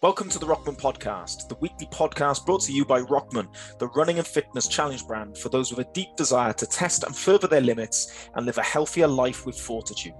Welcome to the Rokman Podcast, the weekly podcast brought to you by Rokman, the running and fitness challenge brand for those with a deep desire to test and further their limits and live a healthier life with fortitude.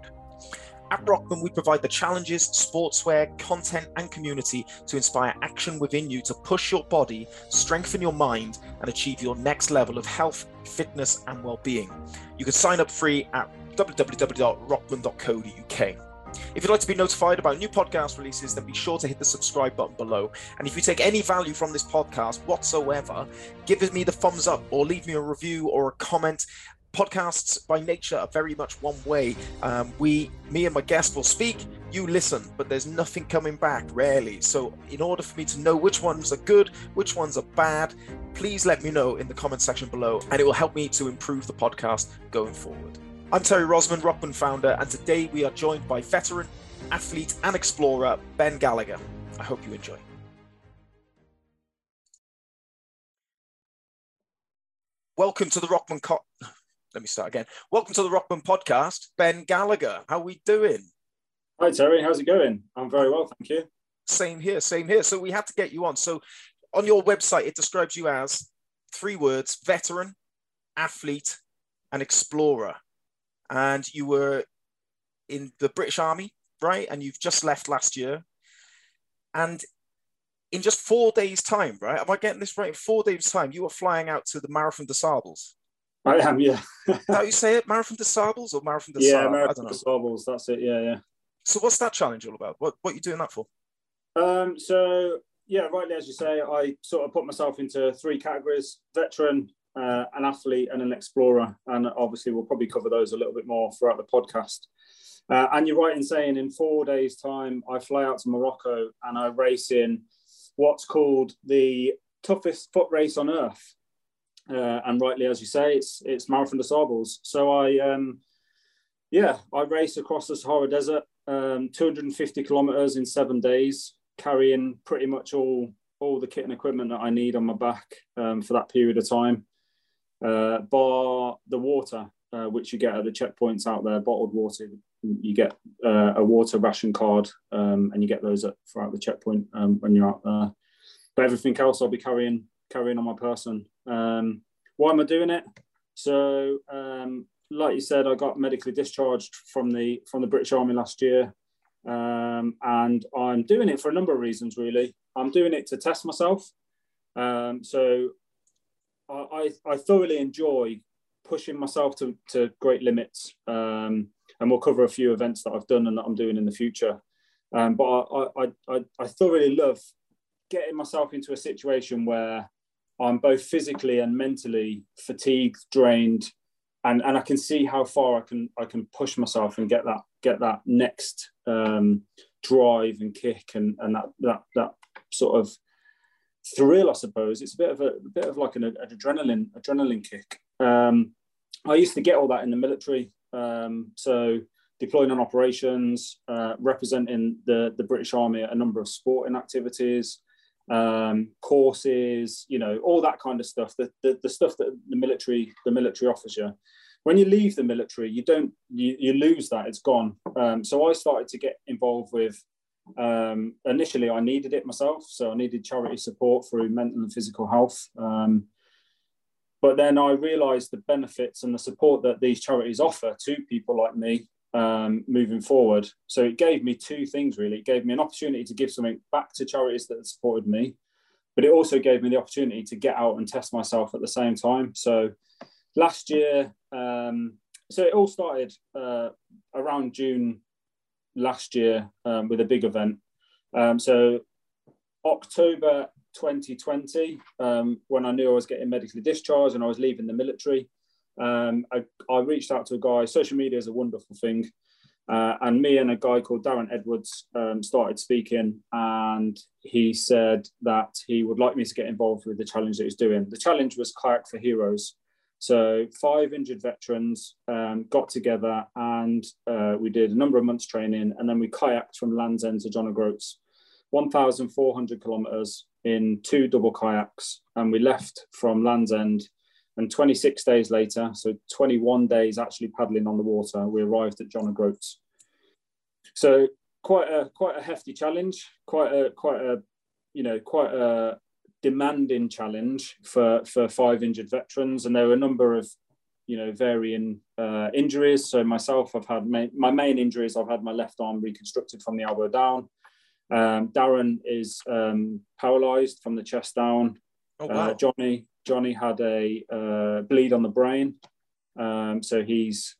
At Rokman, we provide the challenges, sportswear, content, and community to inspire action within you to push your body, strengthen your mind, and achieve your next level of health, fitness, and well being. You can sign up free at www.rokman.co.uk. If you'd like to be notified about new podcast releases, then be sure to hit the subscribe button below. And if you take any value from this podcast whatsoever, give me the thumbs up or leave me a review or a comment. Podcasts by nature are very much one way. Um, we, me and my guest will speak, you listen, but there's nothing coming back, rarely. So, in order for me to know which ones are good, which ones are bad, please let me know in the comment section below, and it will help me to improve the podcast going forward. I'm Terry Rosman, Rokman founder, and today we are joined by veteran, athlete, and explorer Ben Gallagher. I hope you enjoy. Welcome to the Rokman. Co- Let me start again. Welcome to the Rokman podcast, Ben Gallagher. How are we doing? Hi Terry, how's it going? I'm very well, thank you. Same here, same here. So we had to get you on. So on your website, it describes you as three words: veteran, athlete, and explorer and you were in the British Army, right? And you've just left last year. And in just four days' time, right? Am I getting this right? In four days' time, you were flying out to the Marathon des Sables. I am, yeah. How you say it? Marathon des Sables or Marathon des Yeah, Marathon des Sables. That's it. Yeah, yeah. So what's that challenge all about? What what are you doing that for? Um, so yeah, rightly as you say, I sort of put myself into three categories: veteran, uh, an athlete and an explorer. And obviously, we'll probably cover those a little bit more throughout the podcast. Uh, and you're right in saying in four days' time, I fly out to Morocco and I race in what's called the toughest foot race on earth. Uh, and rightly, as you say, it's it's Marathon des Sables. So I, um, yeah, I race across the Sahara Desert, um, 250 kilometers in seven days, carrying pretty much all all the kit and equipment that I need on my back um, for that period of time uh, bar the water, uh, which you get at the checkpoints out there, bottled water. You get uh, a water ration card, um, and you get those at, throughout the checkpoint um, when you're out there. But everything else, I'll be carrying carrying on my person. Um, why am I doing it? So, um, like you said, I got medically discharged from the from the British Army last year, um, and I'm doing it for a number of reasons. Really, I'm doing it to test myself. Um, so I, I thoroughly enjoy pushing myself to, to great limits. Um, and we'll cover a few events that I've done and that I'm doing in the future. Um, but I, I, I, I thoroughly love getting myself into a situation where I'm both physically and mentally fatigued, drained, and, and I can see how far I can I can push myself and get that get that next um, drive and kick and, and that that that sort of thrill, I suppose. It's a bit of a, a bit of like an, an, adrenaline adrenaline kick. Um, I used to get all that in the military. Um, so deploying on operations, uh, representing the, the British Army at a number of sporting activities, um, courses, you know, all that kind of stuff. The, the, the stuff that the military the military offers you. When you leave the military, you don't you, you lose that. It's gone. Um, so I started to get involved with um, initially, I needed it myself, so I needed charity support through mental and physical health. Um, but then I realised the benefits and the support that these charities offer to people like me um, moving forward. So it gave me two things really. It gave me an opportunity to give something back to charities that supported me, but it also gave me the opportunity to get out and test myself at the same time. So last year, um, so it all started uh, around June last year um, with a big event. Um, so October 2020, um, when I knew I was getting medically discharged and I was leaving the military, um, I, I, reached out to a guy. Social media is a wonderful thing. Uh, and me and a guy called Darren Edwards um, started speaking, and he said that he would like me to get involved with the challenge that he's doing. The challenge was Kayak for Heroes. So five injured veterans um, got together and uh, we did a number of months training and then we kayaked from Land's End to John O'Groats, 1,400 kilometres in two double kayaks. And we left from Land's End and 26 days later, so 21 days actually paddling on the water, we arrived at John O'Groats. So quite a quite a hefty challenge, quite a quite a you know quite a demanding challenge for for five injured veterans, and there were a number of you know varying uh, injuries. So myself, I've had my, my main injuries. I've had my left arm reconstructed from the elbow down. Um, Darren is um, paralysed from the chest down. Oh, uh, wow. uh, Johnny Johnny had a uh, bleed on the brain, um, so he's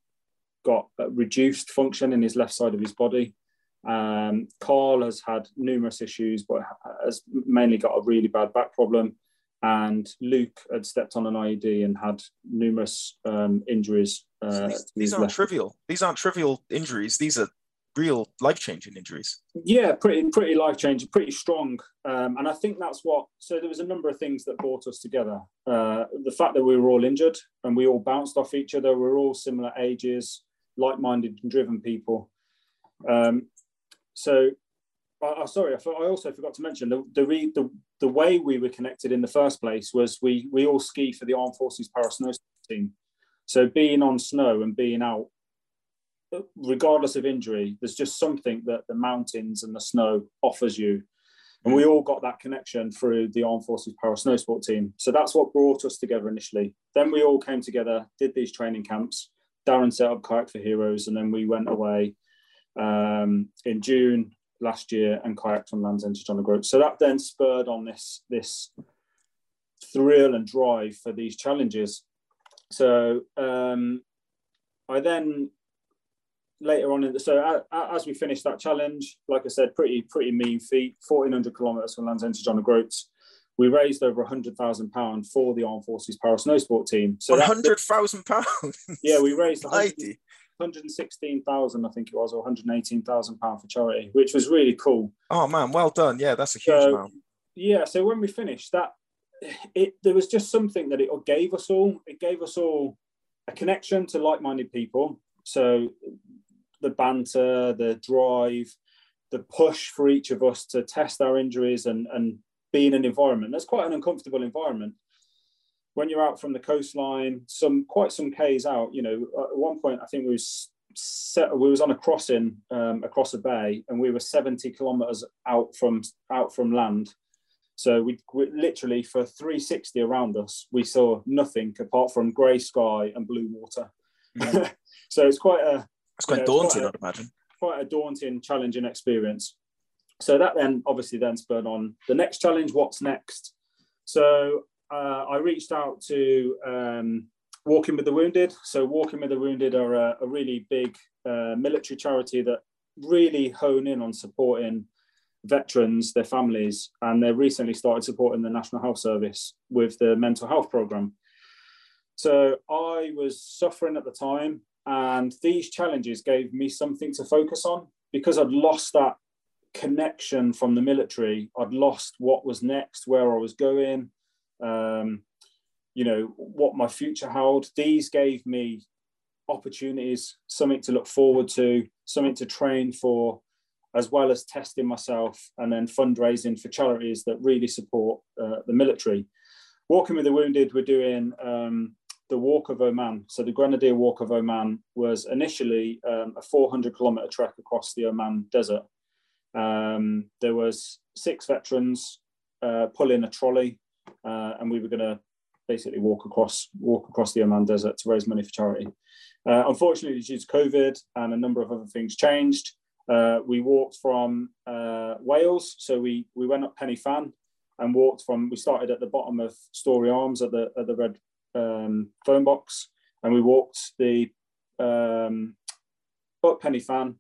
got reduced function in his left side of his body. Um, Carl has had numerous issues, but has mainly got a really bad back problem. And Luke had stepped on an IED and had numerous um, injuries. Uh, so these, these aren't left. trivial. These aren't trivial injuries. These are real life-changing injuries. Yeah, pretty pretty life-changing, pretty strong. Um, and I think that's what. So there was a number of things that brought us together. Uh, the fact that we were all injured and we all bounced off each other. We we're all similar ages, like-minded and driven people. Um, so, uh, sorry, I, I, also forgot to mention the the, re, the the way we were connected in the first place was we we all ski for the Armed Forces Para Snow team. So being on snow and being out, regardless of injury, there's just something that the mountains and the snow offers you. And we all got that connection through the Armed Forces Para Snow Sport team. So that's what brought us together initially. Then we all came together, did these training camps. Darren set up Kayak for Heroes, and then we went away um, in June last year and kayaked on Land's End to John O'Groats. So that then spurred on this this thrill and drive for these challenges. So um, I then later on in the so as we finished that challenge, like I said, pretty pretty mean feat, fourteen hundred kilometres from Land's End to John O'Groats. We raised over hundred thousand pound for the Armed Forces Para Snow Sport team. So one hundred thousand pounds. Yeah, we raised 116,000, I think it was, or 118,000 pound for charity, which was really cool. Oh man, well done. Yeah, that's a huge so, amount. Yeah, so when we finished that, it there was just something that it gave us all. It gave us all a connection to like-minded people. So the banter, the drive, the push for each of us to test our injuries and and be in an environment that's quite an uncomfortable environment when you're out from the coastline, some quite some k's out. You know, at one point I think we was set, we was on a crossing um, across a bay, and we were 70 kilometers out from out from land. So we, we, literally for 360 around us, we saw nothing apart from grey sky and blue water. Mm-hmm. so it's quite a it's quite you know, daunting, quite a, I'd imagine. Quite a daunting, challenging experience. So that then obviously then spurred on the next challenge. What's next? So uh, I reached out to um, Walking with the Wounded. So, Walking with the Wounded are a, a really big uh, military charity that really hone in on supporting veterans, their families, and they recently started supporting the National Health Service with the mental health program. So, I was suffering at the time, and these challenges gave me something to focus on because I'd lost that connection from the military. I'd lost what was next, where I was going um, you know, what my future held. These gave me opportunities, something to look forward to, something to train for, as well as testing myself and then fundraising for charities that really support uh, the military. Walking with the Wounded, we're doing um, the Walk of Oman. So the Grenadier Walk of Oman was initially um, a 400 kilometer trek across the Oman desert. Um, there was six veterans uh, pulling a trolley uh, and we were going to basically walk across walk across the Oman Desert to raise money for charity. Uh, unfortunately, due to COVID and a number of other things changed, uh, we walked from uh, Wales. So we we went up Pen y Fan and walked from. We started at the bottom of Storey Arms at the at the red um, phone box, and we walked the um, up Pen y Fan.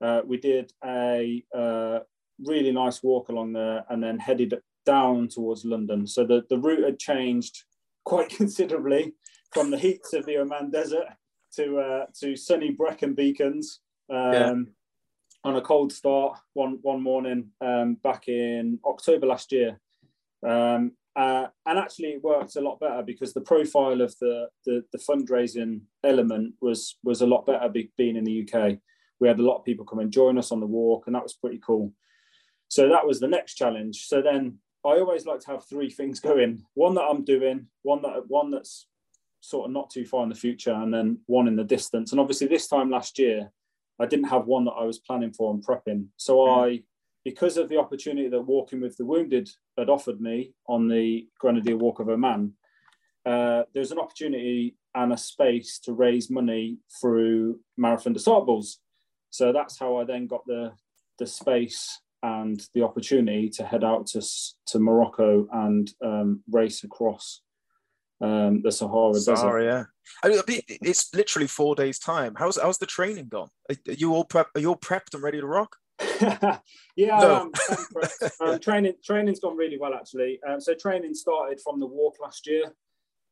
Uh, we did a uh, really nice walk along there, and then headed down towards London. So the, the route had changed quite considerably from the heats of the Oman Desert to uh, to sunny Brecon Beacons um, yeah. on a cold start one one morning um, back in October last year. Um, uh, and actually, it worked a lot better because the profile of the, the, the fundraising element was was a lot better being in the UK. We had a lot of people come and join us on the walk, and that was pretty cool. So that was the next challenge. So then I always like to have three things going: one that I'm doing, one that one that's sort of not too far in the future, and then one in the distance. And obviously, this time last year, I didn't have one that I was planning for and prepping. So mm. I, because of the opportunity that Walking with the Wounded had offered me on the Grenadier Walk of Oman, uh, there's an opportunity and a space to raise money through Marathon des Sables. So that's how I then got the the space and the opportunity to head out to to Morocco and um, race across um, the Sahara, Sahara Desert. Yeah, I mean, it's literally four days' time. How's how's the training gone? Are you all prep? Are you all prepped and ready to rock? yeah, no. um, training training's gone really well actually. Um, so training started from the walk last year.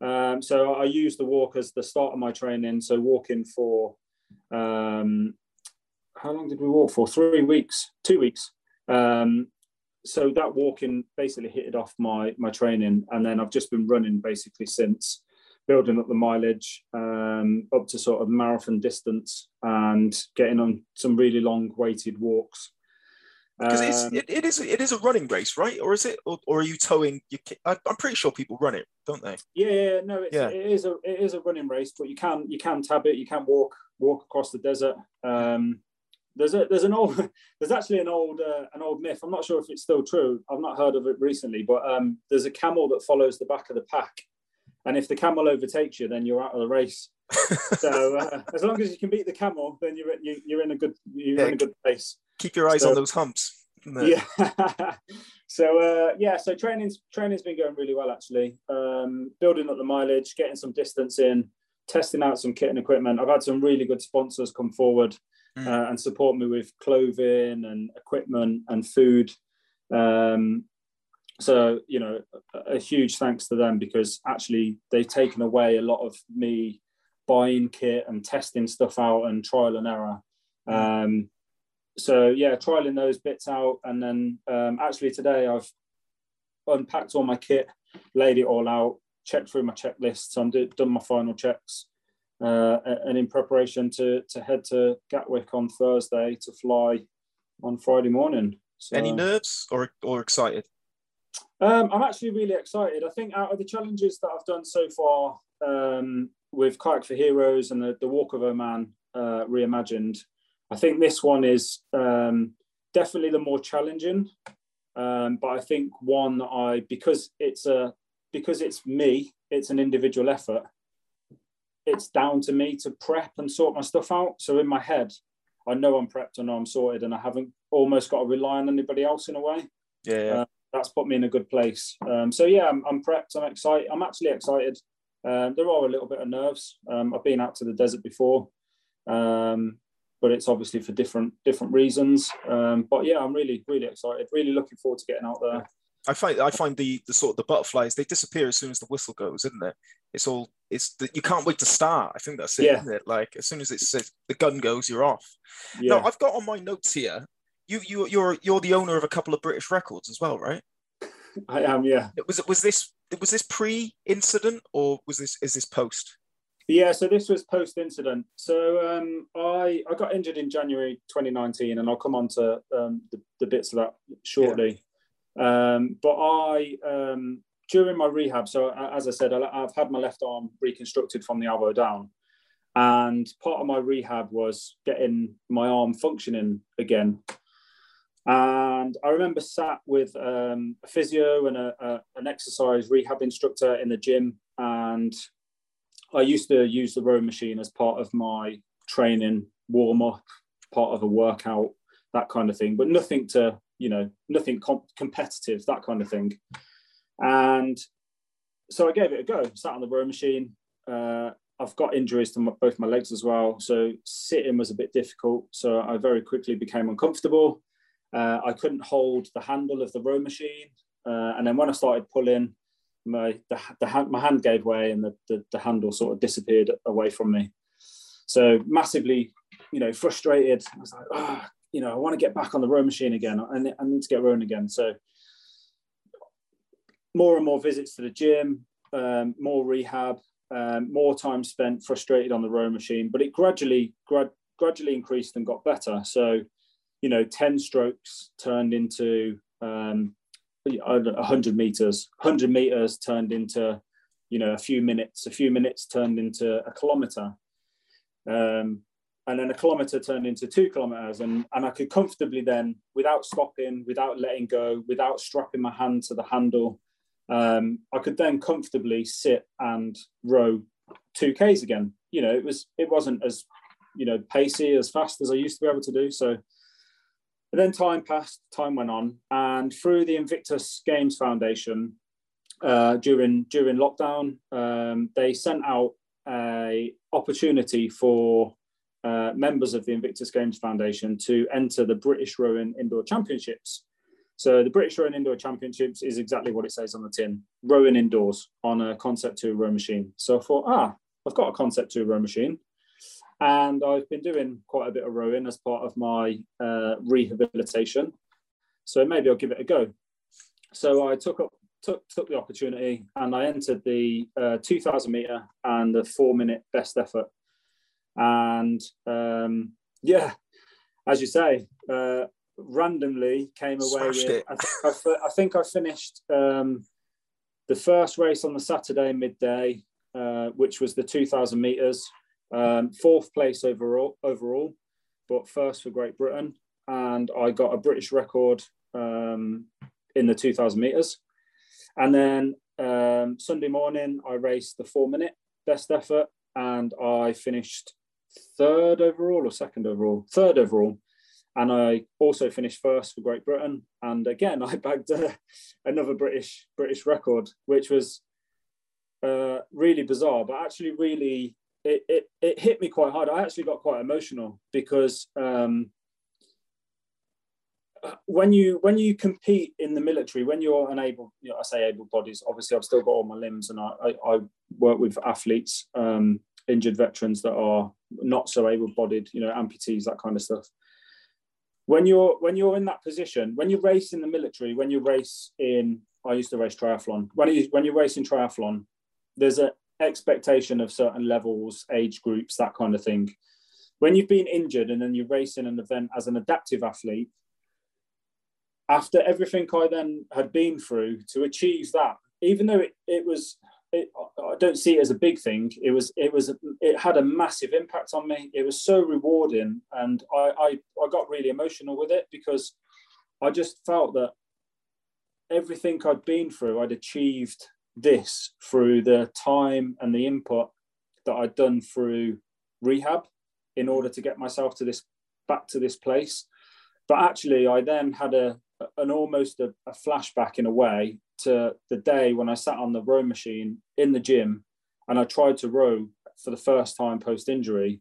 Um, so I used the walk as the start of my training. So walking for um, how long did we walk for? Three weeks, two weeks. Um, so that walking basically hit it off my my training, and then I've just been running basically since, building up the mileage um, up to sort of marathon distance and getting on some really long weighted walks. Because um, it, it is it is a running race, right? Or is it? Or, or are you towing? You, I'm pretty sure people run it, don't they? Yeah, yeah no, it's, yeah. it is a it is a running race, but you can you can tab it. You can walk walk across the desert. Um, there's a there's an old there's actually an old uh, an old myth. I'm not sure if it's still true. I've not heard of it recently, but um, there's a camel that follows the back of the pack, and if the camel overtakes you, then you're out of the race. so uh, as long as you can beat the camel, then you're you, you're in a good you're yeah, in a good place. Keep your eyes so, on those humps. Yeah. so uh, yeah, so training's training's been going really well actually. Um, building up the mileage, getting some distance in, testing out some kit and equipment. I've had some really good sponsors come forward mm. uh, and support me with clothing and equipment and food. Um, so you know, a, a, huge thanks to them because actually they've taken away a lot of me buying kit and testing stuff out and trial and error. Mm. Um, so yeah, trialing those bits out, and then um, actually today I've unpacked all my kit, laid it all out, checked through my checklist. So I'm do, done my final checks, uh, and in preparation to to head to Gatwick on Thursday to fly on Friday morning. So, Any nerves or or excited? Um, I'm actually really excited. I think out of the challenges that I've done so far um, with Kayak for Heroes and the, the Walk of Oman uh, reimagined, I think this one is um, definitely the more challenging. Um, but I think one that I because it's a because it's me, it's an individual effort it's down to me to prep and sort my stuff out. So in my head, I know I'm prepped, I know I'm sorted, and I haven't almost got to rely on anybody else in a way. Yeah, yeah. Uh, that's put me in a good place. Um, so yeah, I'm, I'm, prepped. I'm excited. I'm actually excited. Um, there are a little bit of nerves. Um, I've been out to the desert before, um, but it's obviously for different different reasons. Um, but yeah, I'm really really excited. Really looking forward to getting out there. I find I find the the sort of the butterflies they disappear as soon as the whistle goes, isn't it? It's all it's the, you can't wait to start. I think that's it, yeah. it? Like as soon as it's the gun goes, you're off. Yeah. Now I've got on my notes here. You you you're you're the owner of a couple of British records as well, right? I am. Yeah. Was it was this was this pre incident or was this is this post? Yeah, so this was post incident. So um, I I got injured in January 2019, and I'll come on to um, the, the bits of that shortly. Um, but I, um, during my rehab, so as I said, I've had my left arm reconstructed from the elbow down. And part of my rehab was getting my arm functioning again. And I remember sat with um, a physio and a, a, an exercise rehab instructor in the gym. And I used to use the row machine as part of my training, warm up, part of a workout, that kind of thing, but nothing to you know, nothing competitive, that kind of thing. And so I gave it a go, sat on the row machine. Uh, I've got injuries to my, both my legs as well. So sitting was a bit difficult. So I very quickly became uncomfortable. Uh, I couldn't hold the handle of the row machine. Uh, and then when I started pulling, my the, the hand, my hand gave way and the, the, the handle sort of disappeared away from me. So massively, you know, frustrated. I was like, oh, you know, I want to get back on the row machine again. I, I need to get rowing again. So more and more visits to the gym, um, more rehab, um, more time spent frustrated on the row machine. But it gradually, grad, gradually increased and got better. So, you know, 10 strokes turned into um, 100 meters, 100 meters turned into, you know, a few minutes, a few minutes turned into a kilometer. Um, and then a kilometer turned into two kilometers and, and i could comfortably then without stopping without letting go without strapping my hand to the handle um, i could then comfortably sit and row 2ks again. You know it was it wasn't as you know pacey as fast as i used to be able to do so. And then time passed time went on and through the invictus games foundation uh, during during lockdown um, they sent out a opportunity for uh, members of the Invictus Games Foundation to enter the British Rowing Indoor Championships. So the British Rowing Indoor Championships is exactly what it says on the tin, rowing indoors on a Concept 2 row machine. So I thought, ah, I've got a Concept 2 row machine. And I've been doing quite a bit of rowing as part of my uh, rehabilitation. So maybe I'll give it a go. So I took up took took the opportunity and I entered the uh, 2,000 meter and the four minute best effort and um, yeah, as you say, uh, randomly came away Smashed with. it. I think I, I, think I finished um, the first race on the Saturday midday, uh, which was the 2,000 meters, um, fourth place overall. Overall, but first for Great Britain, and I got a British record um, in the 2,000 meters. And then um, Sunday morning, I raced the four minute best effort, and I finished third overall or second overall, third overall. And I also finished first for Great Britain. And again, I bagged uh, another British British record, which was uh, really bizarre, but actually really it, it, it hit me quite hard. I actually got quite emotional because um, when you when you compete in the military, when you're unable, you know, I say able bodies. Obviously, I've still got all my limbs, and I I, I work with athletes um, injured veterans that are not so able-bodied, you know, amputees, that kind of stuff. When you're when you're in that position, when you race in the military, when you race in, I used to race triathlon. When you when you race in triathlon, there's an expectation of certain levels, age groups, that kind of thing. When you've been injured and then you race in an event as an adaptive athlete, after everything I then had been through to achieve that, even though it, it was it, I don't see it as a big thing. It was, it was, it had a massive impact on me. It was so rewarding, and I, I, I got really emotional with it because I just felt that everything I'd been through, I'd achieved this through the time and the input that I'd done through rehab in order to get myself to this back to this place. But actually, I then had a an almost a, a flashback in a way to the day when I sat on the row machine in the gym and I tried to row for the first time post injury,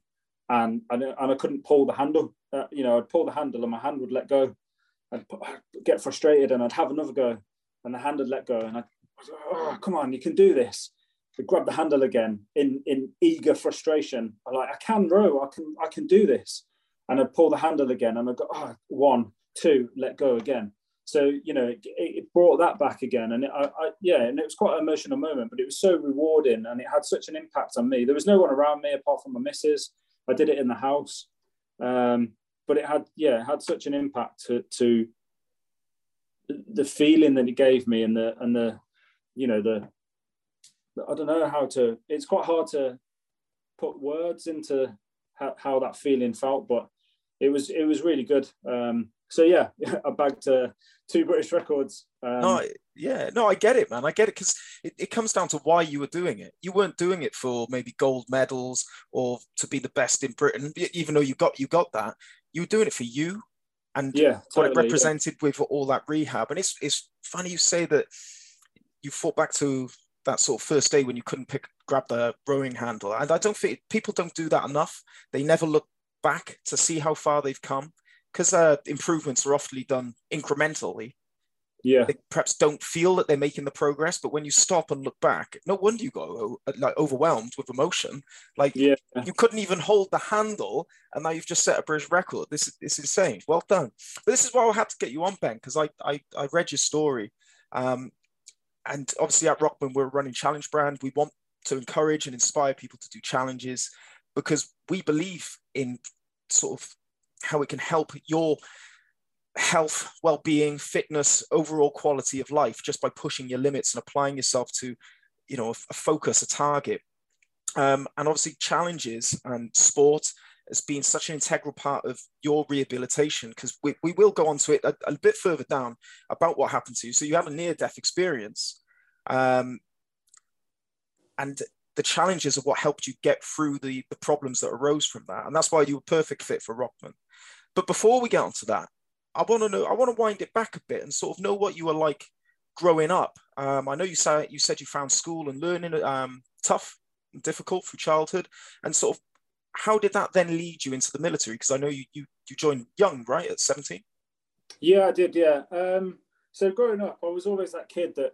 and, and and I couldn't pull the handle. Uh, you know, I'd pull the handle and my hand would let go. I'd, get frustrated and I'd have another go, and the hand would let go, and I'd, oh come on, you can do this. I'd grab the handle again in in eager frustration. I'm like, I can row, I can I can do this, and I'd pull the handle again, and I'd go, oh, one, two, let go again so you know, it, it brought that back again, and it, I, I, yeah, and it was quite an emotional moment, but it was so rewarding, and it had such an impact on me. There was no one around me apart from my missus. I did it in the house, um, but it had yeah, it had such an impact to to the feeling that it gave me, and the and the you know the I don't know how to. It's quite hard to put words into how, how that feeling felt, but it was it was really good. Um, so yeah, I bagged uh, two British records. Um, no, yeah, no, I get it, man. I get it because it, it comes down to why you were doing it. You weren't doing it for maybe gold medals or to be the best in Britain, even though you got you got that. You were doing it for you and yeah, what it represented yeah. with all that rehab. And it's it's funny you say that you fought back to that sort of first day when you couldn't pick grab the rowing handle. And I don't think people don't do that enough. They never look back to see how far they've come because uh, improvements are often done incrementally. Yeah, they perhaps don't feel that they're making the progress, but when you stop and look back, no wonder you go like overwhelmed with emotion. Like yeah. you couldn't even hold the handle, and now you've just set a British record. This is this insane. Well done. But this is why I had to get you on, Ben, because I, I I read your story, um, and obviously at Rokman we're running challenge brand. We want to encourage and inspire people to do challenges because we believe in sort of how it can help your health, well-being, fitness, overall quality of life just by pushing your limits and applying yourself to, you know, a, a focus, a target. Um, and obviously challenges and sport has been such an integral part of your rehabilitation because we, we will go on to it a, a, bit further down about what happened to you. So you had a near death experience. Um, and the challenges of what helped you get through the, the problems that arose from that. And that's why you were perfect fit for Rokman. But before we get onto that, I want to know, I want to wind it back a bit and sort of know what you were like growing up. Um, I know you said you said you found school and learning um, tough and difficult through childhood, and sort of how did that then lead you into the military? Because I know you, you you joined young, right, at seventeen. Yeah, I did. Yeah. Um, so growing up, I was always that kid that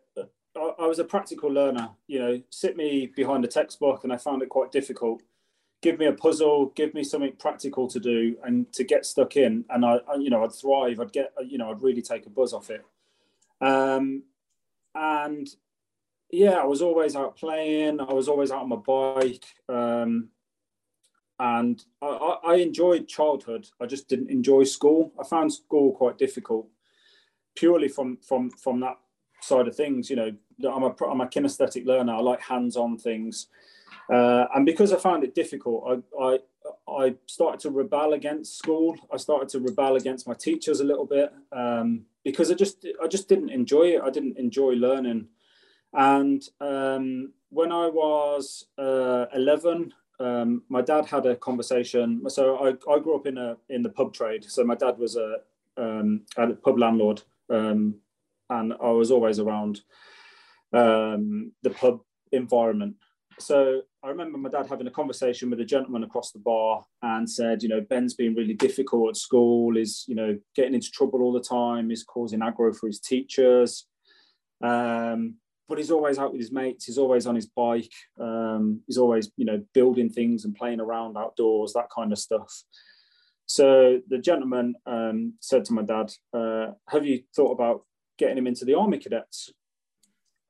I, was a practical learner. You know, sit me behind a textbook, and I found it quite difficult. Give me a puzzle, give me something practical to do, and to get stuck in, and I, I you know, I'd thrive. I'd get, you know, I'd really take a buzz off it. Um, and yeah, I was always out playing. I was always out on my bike. Um, and I, I, enjoyed childhood. I just didn't enjoy school. I found school quite difficult, purely from from from that side of things. You know, I'm a I'm a kinesthetic learner. I like hands-on things, uh, and because I found it difficult, I, I I started to rebel against school. I started to rebel against my teachers a little bit um, because I just I just didn't enjoy it. I didn't enjoy learning. And um, when I was uh, 11, um, my dad had a conversation. So I, I grew up in a in the pub trade. So my dad was a, um, a pub landlord, um, and I was always around um, the pub environment. So I remember my dad having a conversation with a gentleman across the bar and said, you know, Ben's been really difficult at school, is, you know, getting into trouble all the time, is causing aggro for his teachers. Um, but he's always out with his mates. He's always on his bike. Um, he's always, you know, building things and playing around outdoors, that kind of stuff. So the gentleman um, said to my dad, uh, "Have you thought about getting him into the army cadets?"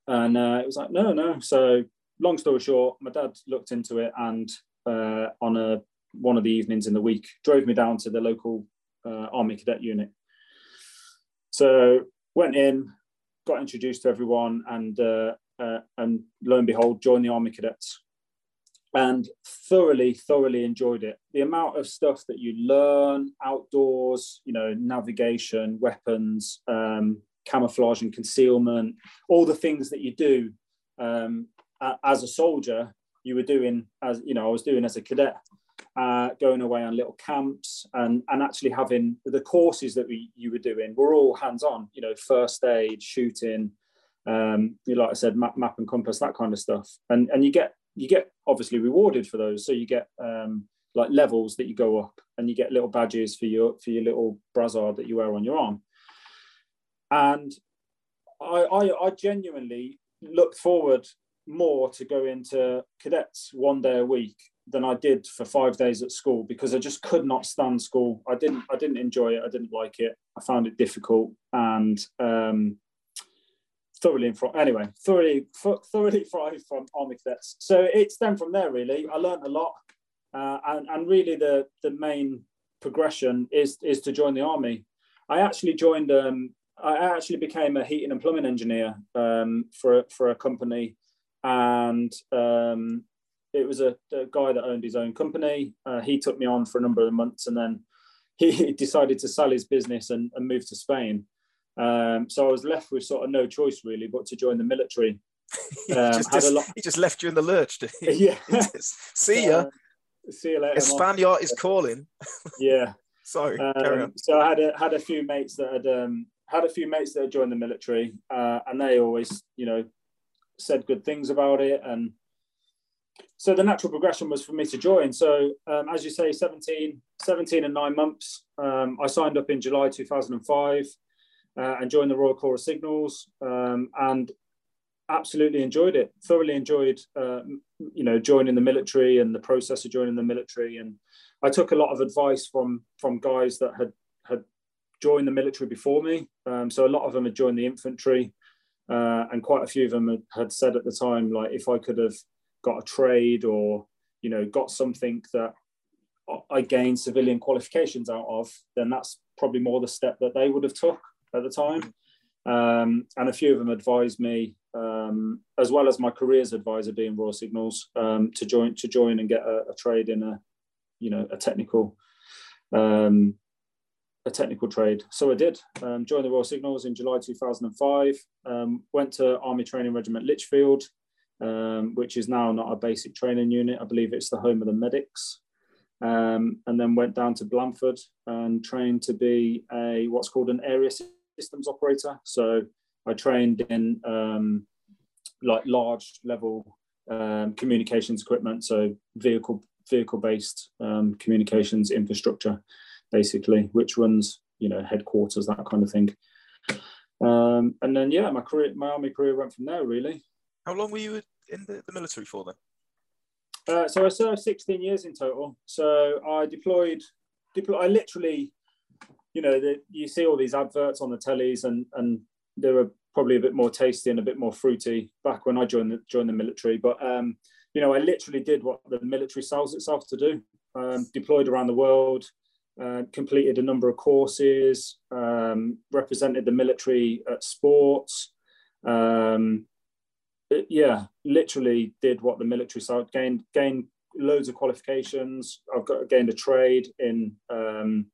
And uh, it was like, "No, no." So long story short, my dad looked into it and uh, on a one of the evenings in the week drove me down to the local uh, army cadet unit. So went in, got introduced to everyone, and uh, uh, and lo and behold, joined the Army Cadets, and thoroughly, thoroughly enjoyed it. The amount of stuff that you learn outdoors, you know, navigation, weapons, um, camouflage and concealment, all the things that you do um, as a soldier, you were doing as you know, I was doing as a cadet uh, going away on little camps and, and actually having the courses that we you were doing were all hands on, you know, first aid, shooting, um, you like I said, map, map and compass, that kind of stuff. And and you get you get obviously rewarded for those. So you get um, like levels that you go up and you get little badges for your for your little brassard that you wear on your arm. And I, I, I genuinely looked forward more to go into cadets one day a week than I did for five days at school because I just could not stand school. I didn't I didn't enjoy it. I didn't like it. I found it difficult and um, thoroughly from anyway thoroughly thoroughly fried from army cadets. So it stemmed from there really. I learned a lot, uh, and and really the the main progression is is to join the army. I actually joined. Um, I actually became a heating and plumbing engineer um, for for a company, and um, it was a, a, guy that owned his own company. Uh, he took me on for a number of months, and then he decided to sell his business and, and move to Spain. Um, so I was left with sort of no choice really, but to join the military. Um, just, just, lot... he just left you in the lurch. yeah. see ya. Uh, see you later. Spaniard is calling. yeah. Sorry. Um, so I had a, had a few mates that had um, had a few mates that joined the military, uh, and they always, you know, said good things about it and so the natural progression was for me to join. So um, as you say, 17, 17 and nine months. Um, I signed up in July 2005 uh, and joined the Royal Corps of Signals um, and absolutely enjoyed it. Thoroughly enjoyed, uh, you know, joining the military and the process of joining the military. And I took a lot of advice from from guys that had had joined the military before me. Um, so a lot of them had joined the infantry. Uh, and quite a few of them had, said at the time, like, if I could have got a trade or you know got something that I gained civilian qualifications out of, then that's probably more the step that they would have took at the time. Um, and a few of them advised me, um, as well as my careers advisor being Royal Signals, um, to join to join and get a, a, trade in a you know a technical um, a technical trade. So I did. Um, joined the Royal Signals in July 2005. Um, went to Army Training Regiment Lichfield, um, which is now not a basic training unit. I believe it's the home of the medics. Um, and then went down to Blandford and trained to be a what's called an area systems operator. So I trained in um, like large level um, communications equipment, so vehicle vehicle based communications infrastructure, basically, which runs you know headquarters that kind of thing. Um, and then yeah, my career, my army career went from there really. How long were you in the, the military for then? Uh, so I served 16 years in total. So I deployed, deploy, I literally, you know, the, you see all these adverts on the tellies, and and they were probably a bit more tasty and a bit more fruity back when I joined the joined the military. But um, you know, I literally did what the military sells itself to do. Um, deployed around the world, uh, completed a number of courses, um, represented the military at sports. Um, it, yeah, literally did what the military side gained gained loads of qualifications. I've got gained a trade in um,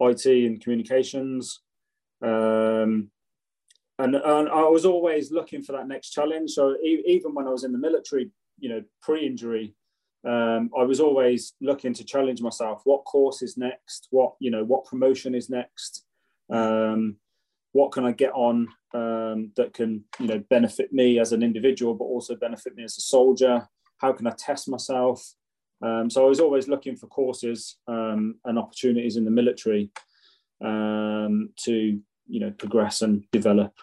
IT and communications. Um, and, and, I was always looking for that next challenge. So even when I was in the military, you know, pre-injury, um, I was always looking to challenge myself. What course is next? What you know? What promotion is next? Um, what can I get on um, that can you know benefit me as an individual, but also benefit me as a soldier? How can I test myself? Um, so I was always looking for courses um, and opportunities in the military um, to you know progress and develop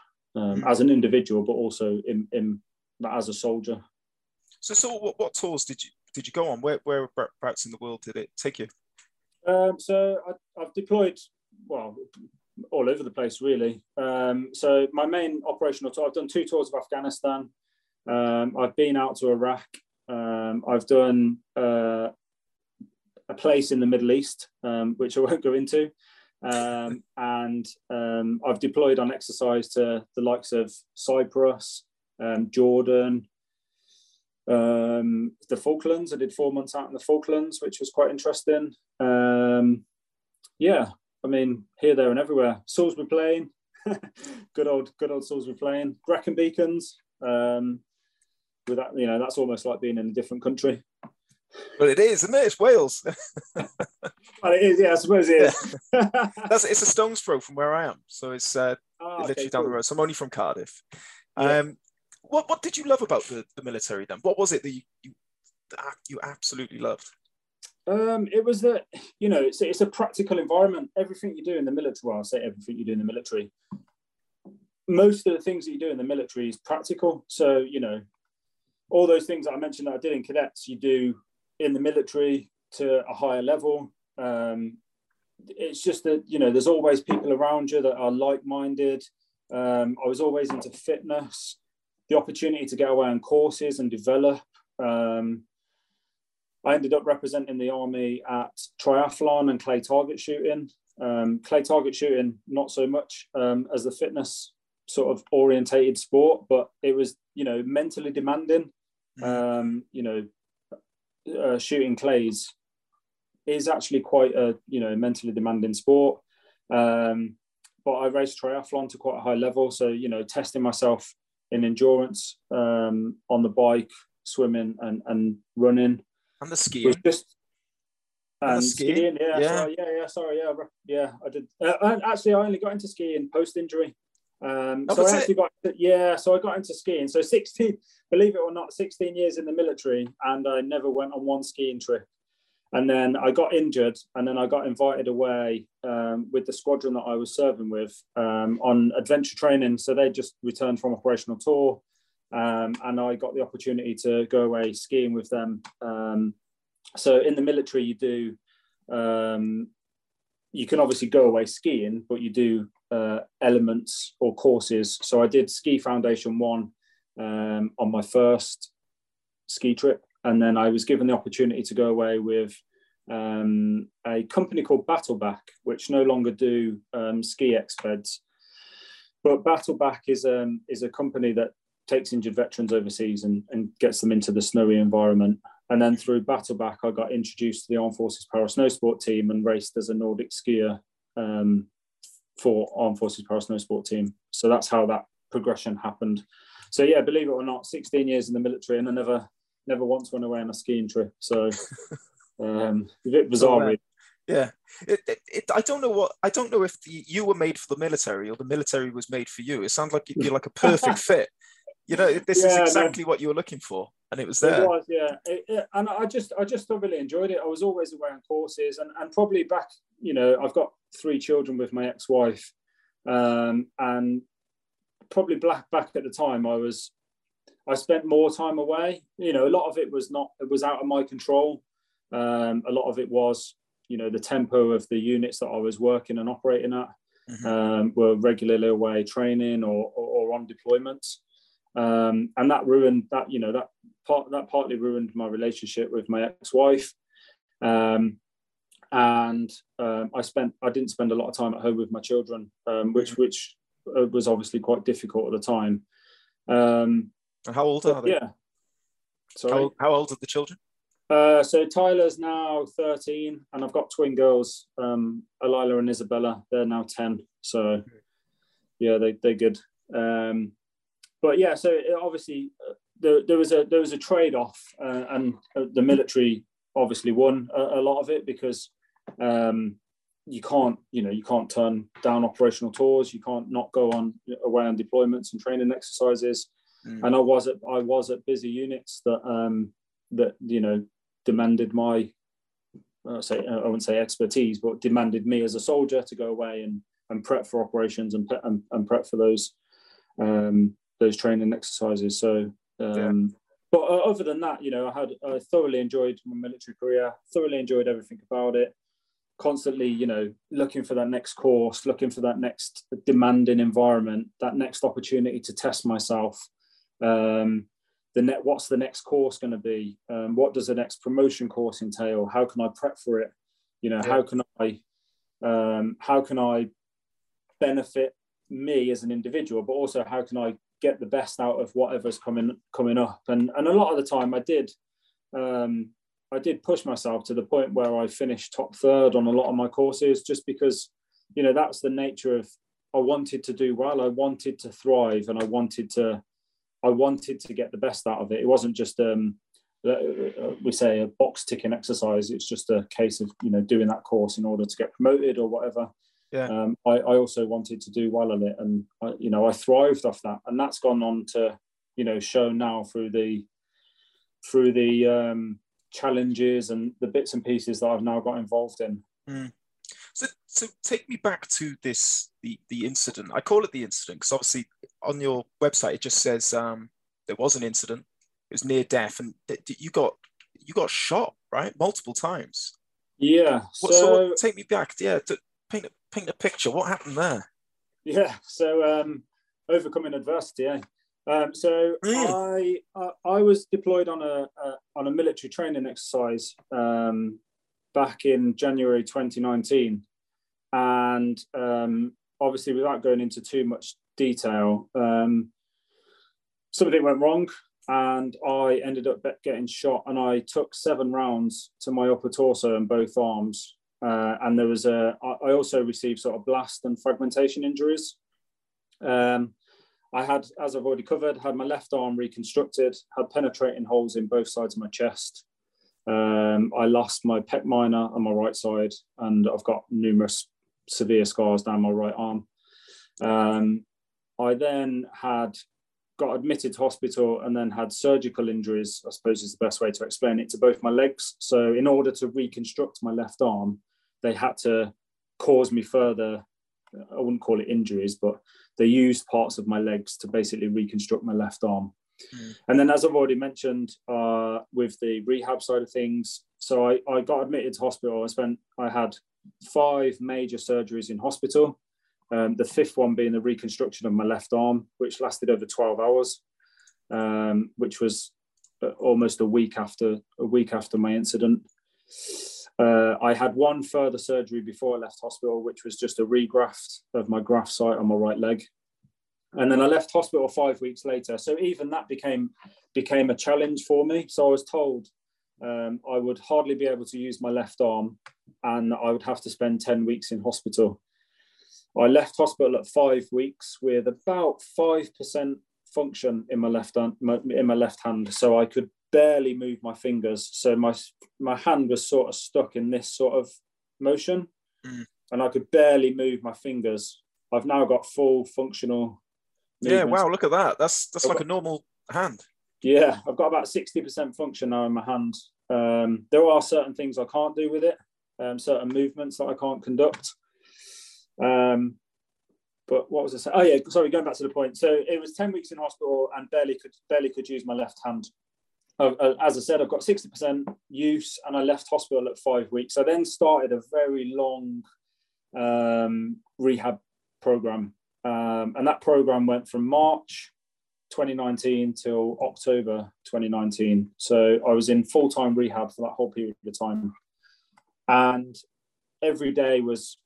as an individual, but also in, in as a soldier. So, so what, what tours did you did you go on? Where whereabouts in the world did it take you? Um, so I, have deployed well all over the place really. Um, so my main operational tour, I've done two tours of Afghanistan. Um, I've been out to Iraq. Um, I've done uh, a place in the Middle East, um, which I won't go into. Um, and I've deployed on exercise to the likes of Cyprus, Jordan, um, the Falklands. I did four months out in the Falklands, which was quite interesting. Um, yeah, I mean, here, there, and everywhere. Salisbury Plain, good old, good old Salisbury Plain. Brecon Beacons. Um, with that, you know, that's almost like being in a different country. Well, it is, isn't it? It's Wales. well, it is, yeah. I suppose it is. that's it's a stone's throw from where I am, so it's uh, oh, literally okay, down cool. the road. So I'm only from Cardiff. Yeah. Um, what what did you love about the, the military then? What was it that you you, you absolutely loved? Um, it was that you know it's it's a practical environment. Everything you do in the military, well, I say everything you do in the military. Most of the things that you do in the military is practical. So you know, all those things that I mentioned that I did in cadets, you do in the military to a higher level. Um, it's just that you know there's always people around you that are like-minded. Um, I was always into fitness the opportunity to get away on courses and develop. Um, I ended up representing the army at triathlon and clay target shooting. Um, clay target shooting, not so much um, as the fitness sort of orientated sport, but it was, you know, mentally demanding. Mm-hmm. Um, you know, uh, shooting clays is actually quite a, you know, mentally demanding sport. Um, but I raced triathlon to quite a high level. So, you know, testing myself in endurance um, on the bike, swimming, and, and running. And the skiing. Just, and, and skiing. skiing. yeah, yeah, sorry, yeah, yeah, sorry, yeah, yeah. I did. Uh, actually, I only got into skiing post injury. Um, oh, so I actually it? got into, yeah, so I got into skiing. So 16, believe it or not, 16 years in the military, and I never went on one skiing trip. And then I got injured, and then I got invited away um, with the squadron that I was serving with um, on adventure training. So they just returned from operational tour, um, and I got the opportunity to go away skiing with them. Um, so in the military, you do um, you can obviously go away skiing, but you do uh, elements or courses. So I did ski foundation one um, on my first ski trip and then I was given the opportunity to go away with um, a company called Battleback, which no longer do um, ski expeds. But Battleback is um, is a company that takes injured veterans overseas and, and gets them into the snowy environment. And then through Battleback, I got introduced to the Armed Forces Para Snow Sport team and raced as a Nordic skier um, for Armed Forces Para Snow Sport team. So that's how that progression happened. So yeah, believe it or not, 16 years in the military and I never never once went away on a skiing trip. So um, a bit bizarre. Really. Yeah, it, it, it, I don't know what I don't know if the, you were made for the military or the military was made for you. It sounds like you're like a perfect fit. You know, this Yeah, is no. exactly what you were looking for, and it was there. It was, yeah. And I just, I just thoroughly enjoyed it. I was always away on courses, and, and probably back, you know, I've got three children with my ex-wife, um, and probably back back at the time, I was, I spent more time away. You know, a lot of it was not, it was out of my control. Um, a lot of it was, you know, the tempo of the units that I was working and operating at Mhm. um, were regularly away training or, or, or on deployments. Um, and that ruined that, you know, that part that partly ruined my relationship with my ex-wife. Um, and um, I spent I didn't spend a lot of time at home with my children, um, which which uh, was obviously quite difficult at the time. Um, And how old are they? yeah. Sorry. How, how old are the children? Uh, so Tyler's now 13, and I've got twin girls, um, Alila and Isabella. They're now 10. So, yeah, they they're good. Um, but yeah, so it obviously uh, there, there was a there was a trade off, uh, and uh, the military obviously won a, a lot of it because um, you can't you know you can't turn down operational tours, you can't not go on away on deployments and training exercises Mm. and I was at I was at busy units that um, that you know demanded my I say I wouldn't say expertise, but demanded me as a soldier to go away and and prep for operations and and, and prep for those um, those training exercises. So. Um, But uh, other than that, you know, I had I thoroughly enjoyed my military career. Thoroughly enjoyed everything about it. Constantly, you know, looking for that next course, looking for that next demanding environment, that next opportunity to test myself um, the net what's the next course going to be? Um, what does the next promotion course entail? How can i prep for it? You know how can i um, how can i benefit me as an individual but also how can i get the best out of whatever's coming coming up? And and a lot of the time i did um, i did push myself to the point where i finished top third on a lot of my courses just because you know that's the nature of i wanted to do well i wanted to thrive and i wanted to I wanted to get the best out of it. It wasn't just um, uh, we say a box ticking exercise. It's just a case of you know doing that course in order to get promoted or whatever. Yeah. Um, I, I also wanted to do well on it, and I, you know I thrived off that, and that's gone on to you know show now through the through the um, challenges and the bits and pieces that I've now got involved in. So, so take me back to this the the incident. I call it the incident because obviously on your website it just says um, there was an incident. It was near death, and th- th- you got you got shot right multiple times. Yeah. What, so, so take me back, yeah, to paint a, paint a picture. What happened there? Yeah, so um, overcoming adversity. Eh? Um, so I, I I was deployed on a, a on a military training exercise um, back in January 2019, and um, obviously without going into too much detail, um, something went wrong, and I ended up getting shot, and I took seven rounds to my upper torso and both arms. Uh, and there was a, I also received sort of blast and fragmentation injuries. Um, I had, as I've already covered, had my left arm reconstructed, had penetrating holes in both sides of my chest. Um, I lost my pec minor on my right side, and I've got numerous severe scars down my right arm. Um, I then had got admitted to hospital and then had surgical injuries, I suppose is the best way to explain it, to both my legs. So, in order to reconstruct my left arm, they had to cause me further, I wouldn't call it injuries, but they used parts of my legs to basically reconstruct my left arm. Mm. And then, as I've already mentioned, uh, with the rehab side of things, so I, I got admitted to hospital. I spent, I had five major surgeries in hospital. Um, the fifth one being the reconstruction of my left arm, which lasted over 12 hours, um, which was uh, almost a week after a week after my incident. Uh, I had one further surgery before I left hospital, which was just a regraft of my graft site on my right leg. And then I left hospital five weeks later. So even that became became a challenge for me. So I was told um, I would hardly be able to use my left arm, and I would have to spend ten weeks in hospital. I left hospital at five weeks with about five percent function in my left hand, in my left hand, so I could barely move my fingers. So my my hand was sort of stuck in this sort of motion, mm. and I could barely move my fingers. I've now got full functional. Yeah, wow! Look at that. That's that's like a normal hand. Yeah, I've got about sixty percent function now in my hand. Um, there are certain things I can't do with it, um, certain movements that I can't conduct. Um, but what was I saying? Oh yeah, sorry. Going back to the point. So it was ten weeks in hospital and barely could barely could use my left hand. Uh, as I said, I've got 60% use and I left hospital at five weeks. I then started a very long um, rehab program. Um, and that program went from March 2019 till October 2019. So I was in full time rehab for that whole period of time. And every day was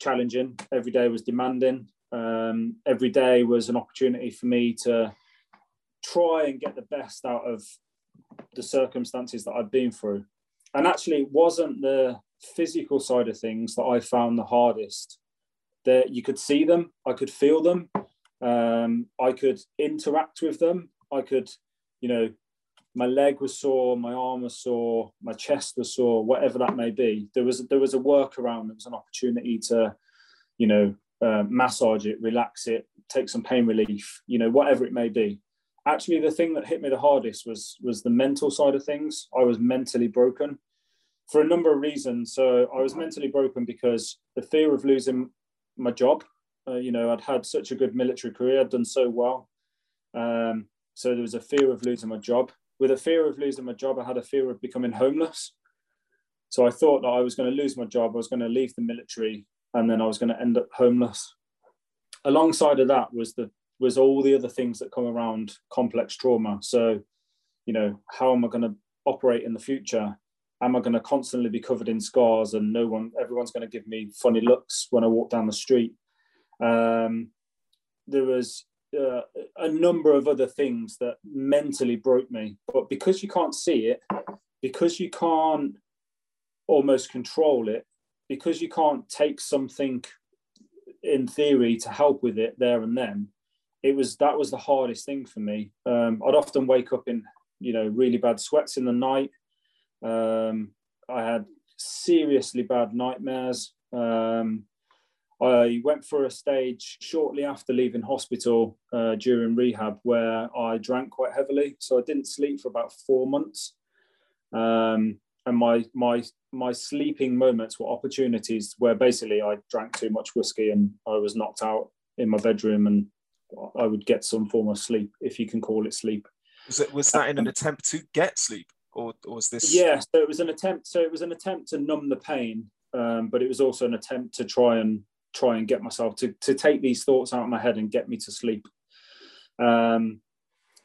challenging, every day was demanding. Um, every day was an opportunity for me to try and get the best out of the circumstances that I've been through. And actually, it wasn't the physical side of things that I found the hardest. That you could see them, I could feel them, um, I could interact with them. I could, you know, my leg was sore, my arm was sore, my chest was sore, whatever that may be. There was there was a workaround. There was an opportunity to, you know, uh, massage it, relax it, take some pain relief, you know, whatever it may be actually the thing that hit me the hardest was was the mental side of things i was mentally broken for a number of reasons so i was mentally broken because the fear of losing my job. Uh, you know i'd had such a good military career i'd done so well. Um, so there was a fear of losing my job. With a fear of losing my job i had a fear of becoming homeless. So i thought that i was going to lose my job i was going to leave the military and then i was going to end up homeless. Alongside of that was the was all the other things that come around complex trauma. So, you know, how am I going to operate in the future? Am I going to constantly be covered in scars and no one, everyone's going to give me funny looks when I walk down the street? Um, there was uh, a number of other things that mentally broke me. But because you can't see it, because you can't almost control it, because you can't take something in theory to help with it there and then, it was that was the hardest thing for me. Um, I'd often wake up in you know really bad sweats in the night. Um, I had seriously bad nightmares. Um, I went for a stage shortly after leaving hospital uh, during rehab where I drank quite heavily, so I didn't sleep for about four months. Um, and my my my sleeping moments were opportunities where basically I drank too much whiskey and I was knocked out in my bedroom and I would get some form of sleep, if you can call it sleep. Was, it, was that in an attempt to get sleep, or, or was this? Yeah, so it was an attempt. So it was an attempt to numb the pain, um, but it was also an attempt to try and try and get myself to to take these thoughts out of my head and get me to sleep. Um,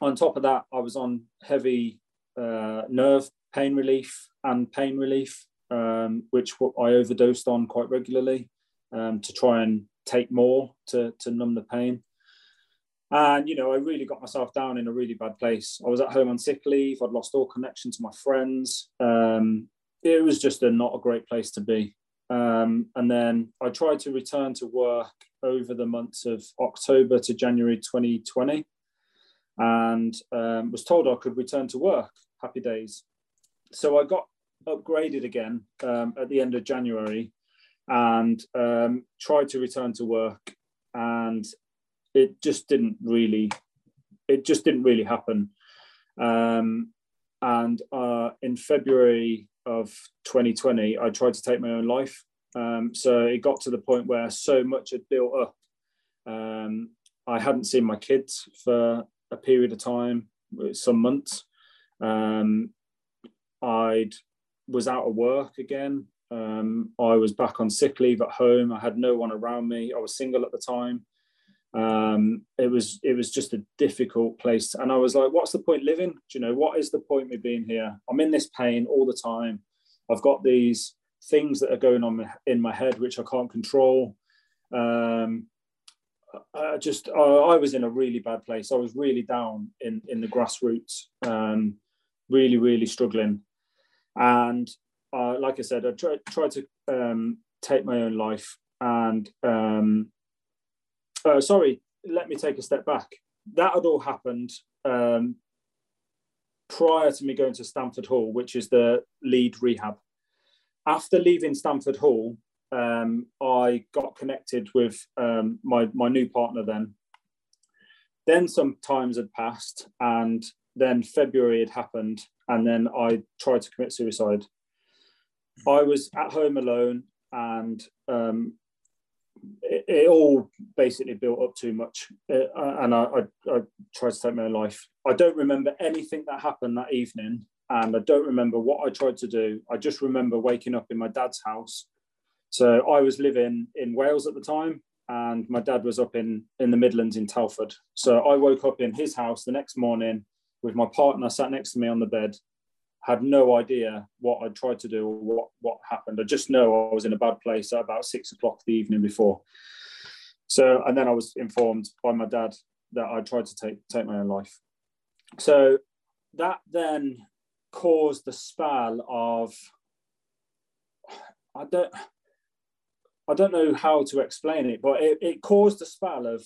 on top of that, I was on heavy uh, nerve pain relief and pain relief, um, which I overdosed on quite regularly um, to try and take more to, to numb the pain. And, you know, I really got myself down in a really bad place. I was at home on sick leave. I'd lost all connection to my friends. Um, it was just a not a great place to be. Um, and then I tried to return to work over the months of October to January 2020 and um, was told I could return to work. Happy days. So I got upgraded again um, at the end of January and um, tried to return to work. And it just didn't really it just didn't really happen. Um, and uh, in february of 2020 i tried to take my own life. Um, so it got to the point where so much had built up. Um, i hadn't seen my kids for a period of time some months. Um, i'd was out of work again. Um, i was back on sick leave at home. I had no one around me. I was single at the time um, it was it was just a difficult place and i was like what's the point living do you know what is the point me being here i'm in this pain all the time i've got these things that are going on in my head which i can't control um, I just I, was in a really bad place. I was really down in in the grassroots, um, really really struggling. And uh, like I said, I tried, tried to um, take my own life. And um, uh, sorry, let me take a step back. That had all happened um, prior to me going to Stanford Hall, which is the lead rehab. After leaving Stanford Hall, um, I got connected with um, my my new partner. Then, then some times had passed, and then February had happened, and then I tried to commit suicide. I was at home alone, and um, it, it, all basically built up too much, uh, and I, I, I tried to take my own life. I don't remember anything that happened that evening, and I don't remember what I tried to do. I just remember waking up in my dad's house so I was living in Wales at the time, and my dad was up in in the Midlands in Telford. So I woke up in his house the next morning with my partner sat next to me on the bed. Had no idea what I tried to do or what what happened. I just know I was in a bad place at about six o'clock the evening before. So and then I was informed by my dad that I tried to take take my own life. So that then caused the spell of I don't I don't know how to explain it, but it, it caused a spell of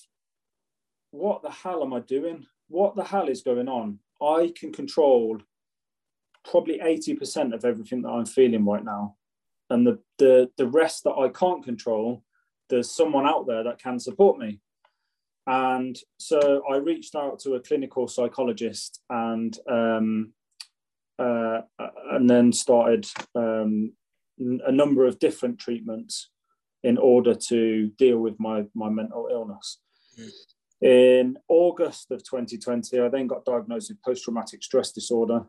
what the hell am I doing? What the hell is going on? I can control probably 80% of everything that I'm feeling right now. And the, the, the rest that I can't control, there's someone out there that can support me. And so I reached out to a clinical psychologist and um, uh, and then started um, a number of different treatments in order to deal with my, my mental illness. Mm. In August of 2020, I then got diagnosed with post traumatic stress disorder.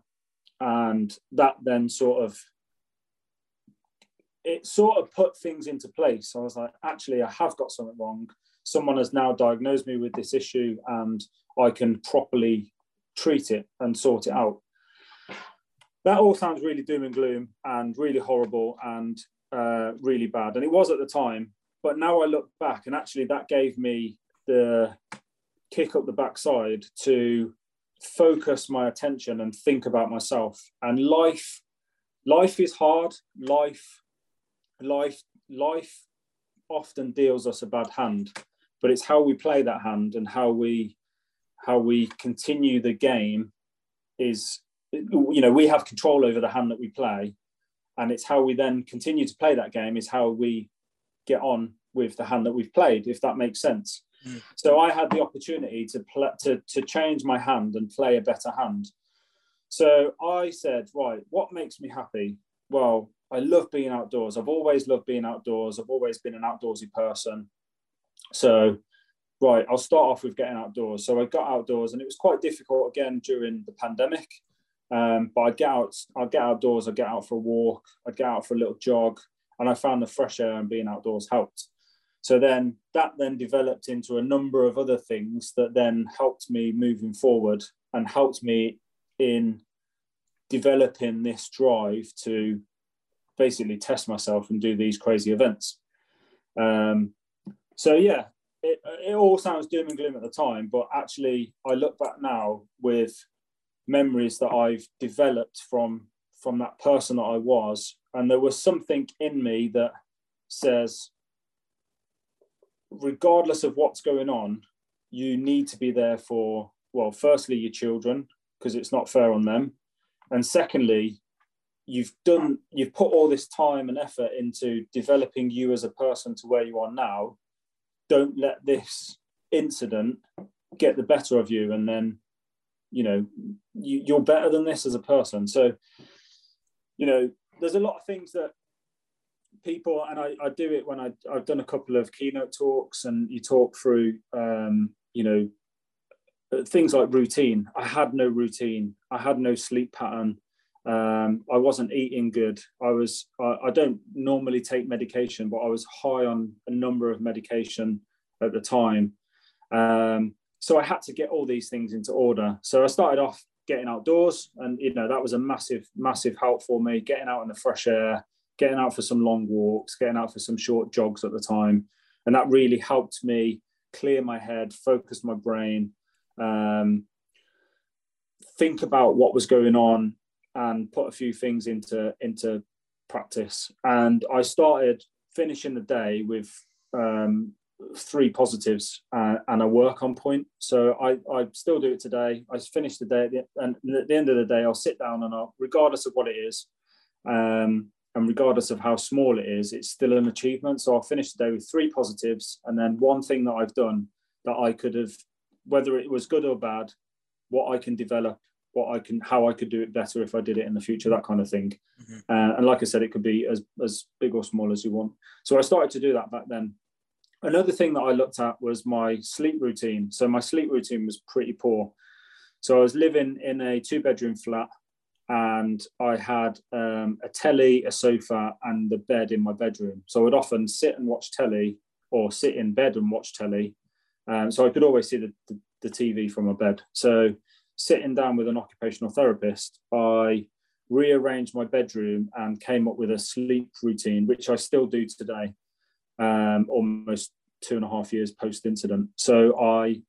And that then sort of it sort of put things into place. I was like, actually, I have got something wrong. Someone has now diagnosed me with this issue, and I can properly treat it and sort it out. That all sounds really doom and gloom and really horrible. And uh, really bad, and it was at the time. But now I look back, and actually that gave me the kick up the backside to focus my attention and think about myself. And life, life is hard. Life, life, life often deals us a bad hand, but it's how we play that hand and how we how we continue the game is you know we have control over the hand that we play and it's how we then continue to play that game is how we get on with the hand that we've played if that makes sense mm. so i had the opportunity to, pl- to to change my hand and play a better hand. So i said right what makes me happy? Well i love being outdoors. I've always loved being outdoors. I've always been an outdoorsy person. So right i'll start off with getting outdoors. So i got outdoors and it was quite difficult again during the pandemic. Um, but I'd get out, I'd get outdoors, I'd get out for a walk, I'd get out for a little jog, and I found the fresh air and being outdoors helped. So then that then developed into a number of other things that then helped me moving forward and helped me in developing this drive to basically test myself and do these crazy events. Um, so yeah, it, it all sounds doom and gloom at the time, but actually I look back now with memories that I've developed from from that person that I was, and there was something in me that says, regardless of what's going on, you need to be there for well, firstly your children because it's not fair on them, and secondly, you've done you've put all this time and effort into developing you as a person to where you are now. Don't let this incident get the better of you and then you know you, you're better than this as a person so you know there's a lot of things that people and I, I do it when I, I've done a couple of keynote talks and you talk through um, you know things like routine I had no routine I had no sleep pattern um, I wasn't eating good I was I, I don't normally take medication but I was high on a number of medication at the time um, so I had to get all these things into order. So I started off getting outdoors, and you know that was a massive, massive help for me. Getting out in the fresh air, getting out for some long walks, getting out for some short jogs at the time, and that really helped me clear my head, focus my brain, um, think about what was going on, and put a few things into into practice. And I started finishing the day with um, three positives uh, and a work on point. So I, I still do it today. I finish the day, the, and at the end of the day, I'll sit down and I'll, regardless of what it is, um, and regardless of how small it is, it's still an achievement. So I'll finish the day with three positives, and then one thing that I've done that I could have, whether it was good or bad, what I can develop, what I can, how I could do it better if I did it in the future, that kind of thing. Mm-hmm. Uh, and like I said, it could be as as big or small as you want. So I started to do that back then. Another thing that I looked at was my sleep routine. So my sleep routine was pretty poor. So I was living in a two bedroom flat and I had um, a telly, a sofa, and the bed in my bedroom. So I would often sit and watch telly or sit in bed and watch telly. Um, so I could always see the, the, the TV from my bed. So sitting down with an occupational therapist, I rearranged my bedroom and came up with a sleep routine, which I still do today, um, almost two and a half years post incident. So I,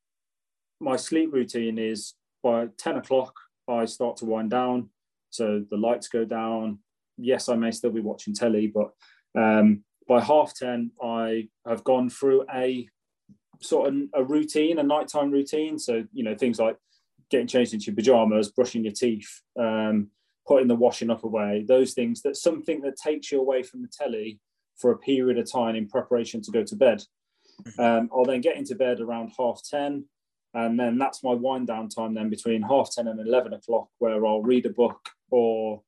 my sleep routine is by 10 o'clock, I start to wind down. So the lights go down. Yes, I may still be watching telly, but um, by half 10, I have gone through a sort of a routine, a nighttime routine. So, you know, things like getting changed into your pajamas, brushing your teeth, um, putting the washing up away, those things that something that takes you away from the telly for a period of time in preparation to go to bed. Mm-hmm. Um, I'll then get into bed around half 10. And then that's my wind down time then between half 10 and 11 o'clock, where I'll read a book or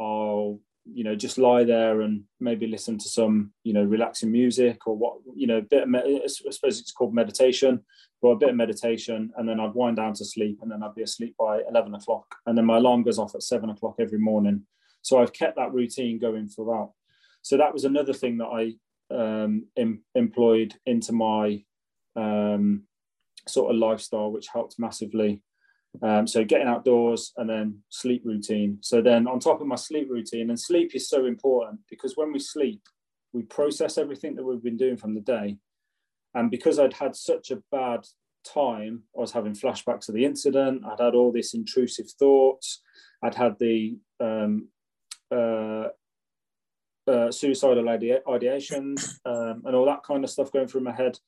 I'll you know just lie there and maybe listen to some you know relaxing music or what you know bit I suppose it's called meditation or a bit of meditation. And then I'd wind down to sleep and then I'd be asleep by 11 o'clock. And then my alarm goes off at 7 o'clock every morning. So I've kept that routine going throughout. So that was another thing that I um, em- employed into my um, sort of lifestyle which helped massively um, so getting outdoors and then sleep routine. So then on top of my sleep routine, and sleep is so important because when we sleep, we process everything that we've been doing from the day. And because I'd had such a bad time, I was having flashbacks of the incident. I'd had all these intrusive thoughts. I'd had the um, uh, uh, suicidal ideations um, and all that kind of stuff going through my head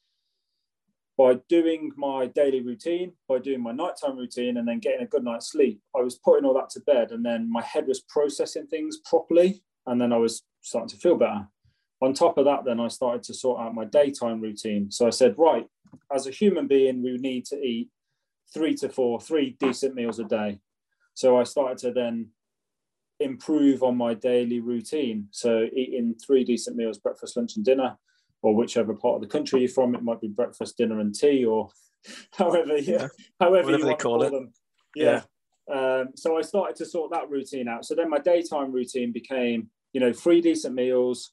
by doing my daily routine, by doing my nighttime routine, and then getting a good night's sleep, I was putting all that to bed, and then my head was processing things properly, and then I was starting to feel better. On top of that, then I started to sort out my daytime routine. So I said, right, as a human being, we need to eat three to four, three decent meals a day. So I started to then improve on my daily routine. So eating three decent meals, breakfast, lunch, and dinner or whichever part of the country you're from. It might be breakfast, dinner, and tea, or however, yeah, yeah. however Whatever you want call, to call it. them. Yeah. yeah. Um, so I started to sort that routine out. So then my daytime routine became, you know, three decent meals,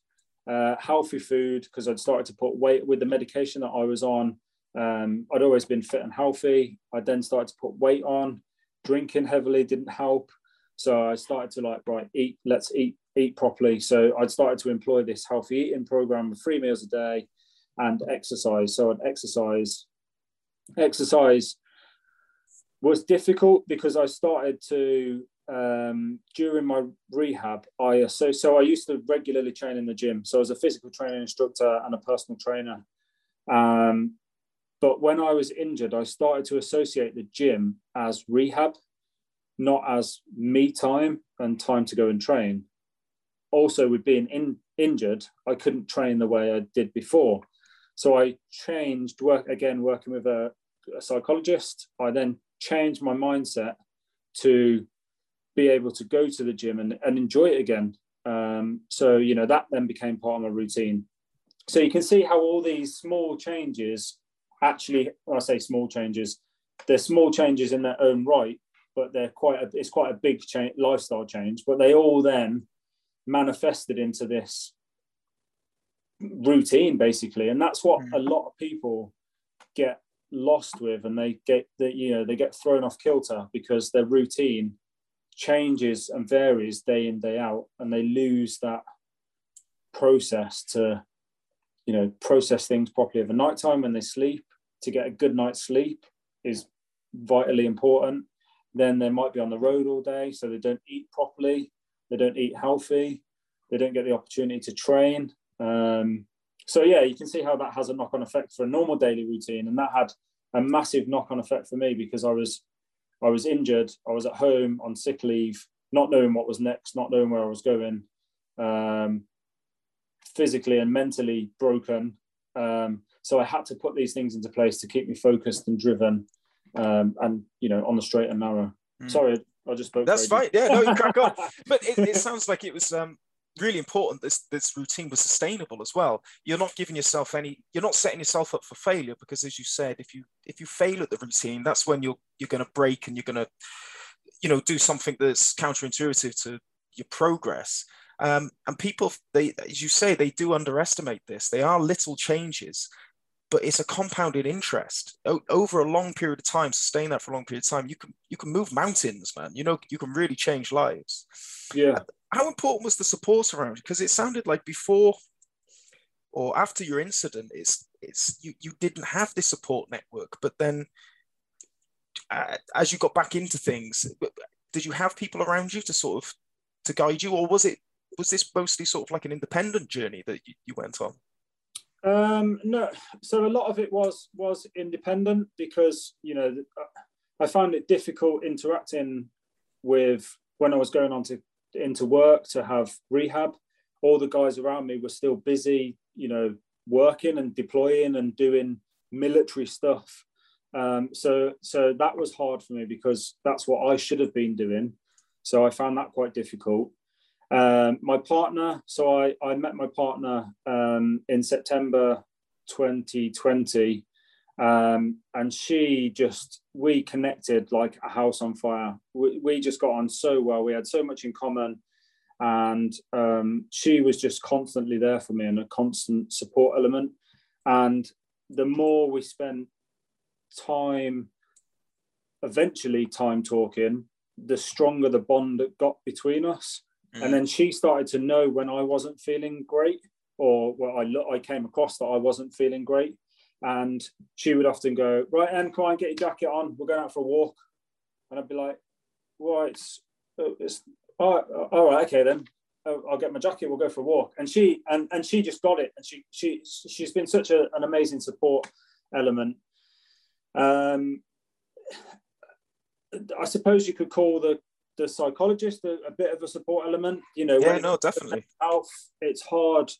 uh, healthy food, because I'd started to put weight with the medication that I was on. Um, I'd always been fit and healthy. I then started to put weight on. Drinking heavily didn't help. So I started to like, right, eat, let's eat eat properly. So I'd started to employ this healthy eating program of three meals a day and exercise. So I'd exercise. Exercise was difficult because I started to um, during my rehab. I so so I used to regularly train in the gym. So I was a physical training instructor and a personal trainer. Um, but when I was injured, I started to associate the gym as rehab, not as me time and time to go and train also with being in, injured, I couldn't train the way I did before. So I changed work again, working with a, a psychologist. I then changed my mindset to be able to go to the gym and, and enjoy it again. Um, so, you know, that then became part of my routine. So you can see how all these small changes actually, when I say small changes, they're small changes in their own right, but they're quite a, it's quite a big change, lifestyle change, but they all then manifested into this routine basically. And that's what a mm. lot of people get lost with and they get that you know they get thrown off kilter because their routine changes and varies day in day out and they lose that process to you know process things properly over night time when they sleep. To get a good night's sleep is vitally important. Then they might be on the road all day, so they don't eat properly, they don't eat healthy, they don't get the opportunity to train. Um, so yeah, you can see how that has a knock-on effect for a normal daily routine, and that had a massive knock-on effect for me because I was I was injured, I was at home on sick leave, not knowing what was next, not knowing where I was going, um, physically and mentally broken. Um, so I had to put these things into place to keep me focused and driven, um, and you know on the straight and narrow. Mm. Sorry, I just spoke. That's fine. Yeah, no, you crack on. But it, it sounds like it was um, really important this this routine was sustainable as well you're not giving yourself any you're not setting yourself up for failure because as you said if you if you fail at the routine that's when you're you're going to break and you're going to you know do something that's counterintuitive to your progress um, and people they as you say they do underestimate this they are little changes but it's a compounded interest. O- over a long period of time sustain that for a long period of time you can you can move mountains man. You know you can really change lives. Yeah. How important was the support around you? Because it sounded like before or after your incident it's it's you, you didn't have this support network but then uh, as you got back into things did you have people around you to sort of to guide you or was it was this mostly sort of like an independent journey that you, you went on um no so a lot of it was was independent because you know i found it difficult interacting with when i was going on to into work to have rehab all the guys around me were still busy you know working and deploying and doing military stuff um, so so that was hard for me because that's what I should have been doing. So I found that quite difficult. Um, my partner, so I, I met my partner um, in September 2020, um, and she just we connected like a house on fire. We, we just got on so well. We had so much in common, and um, she was just constantly there for me and a constant support element. And the more we spent time, eventually time talking, the stronger the bond that got between us. Mm. And then she started to know when I wasn't feeling great, or well, I look, I came across that I wasn't feeling great, and she would often go, "Right, Em, come on, get your jacket on. We're going out for a walk." And I'd be like, "Well, it's, it's all right, all right, okay then." I'll get my jacket. We'll go for a walk. And she and and she just got it. And she she she's been such a, an amazing support element. Um, I suppose you could call the the psychologist a, a bit of a support element. You know, yeah, no, definitely. Health, it's hard.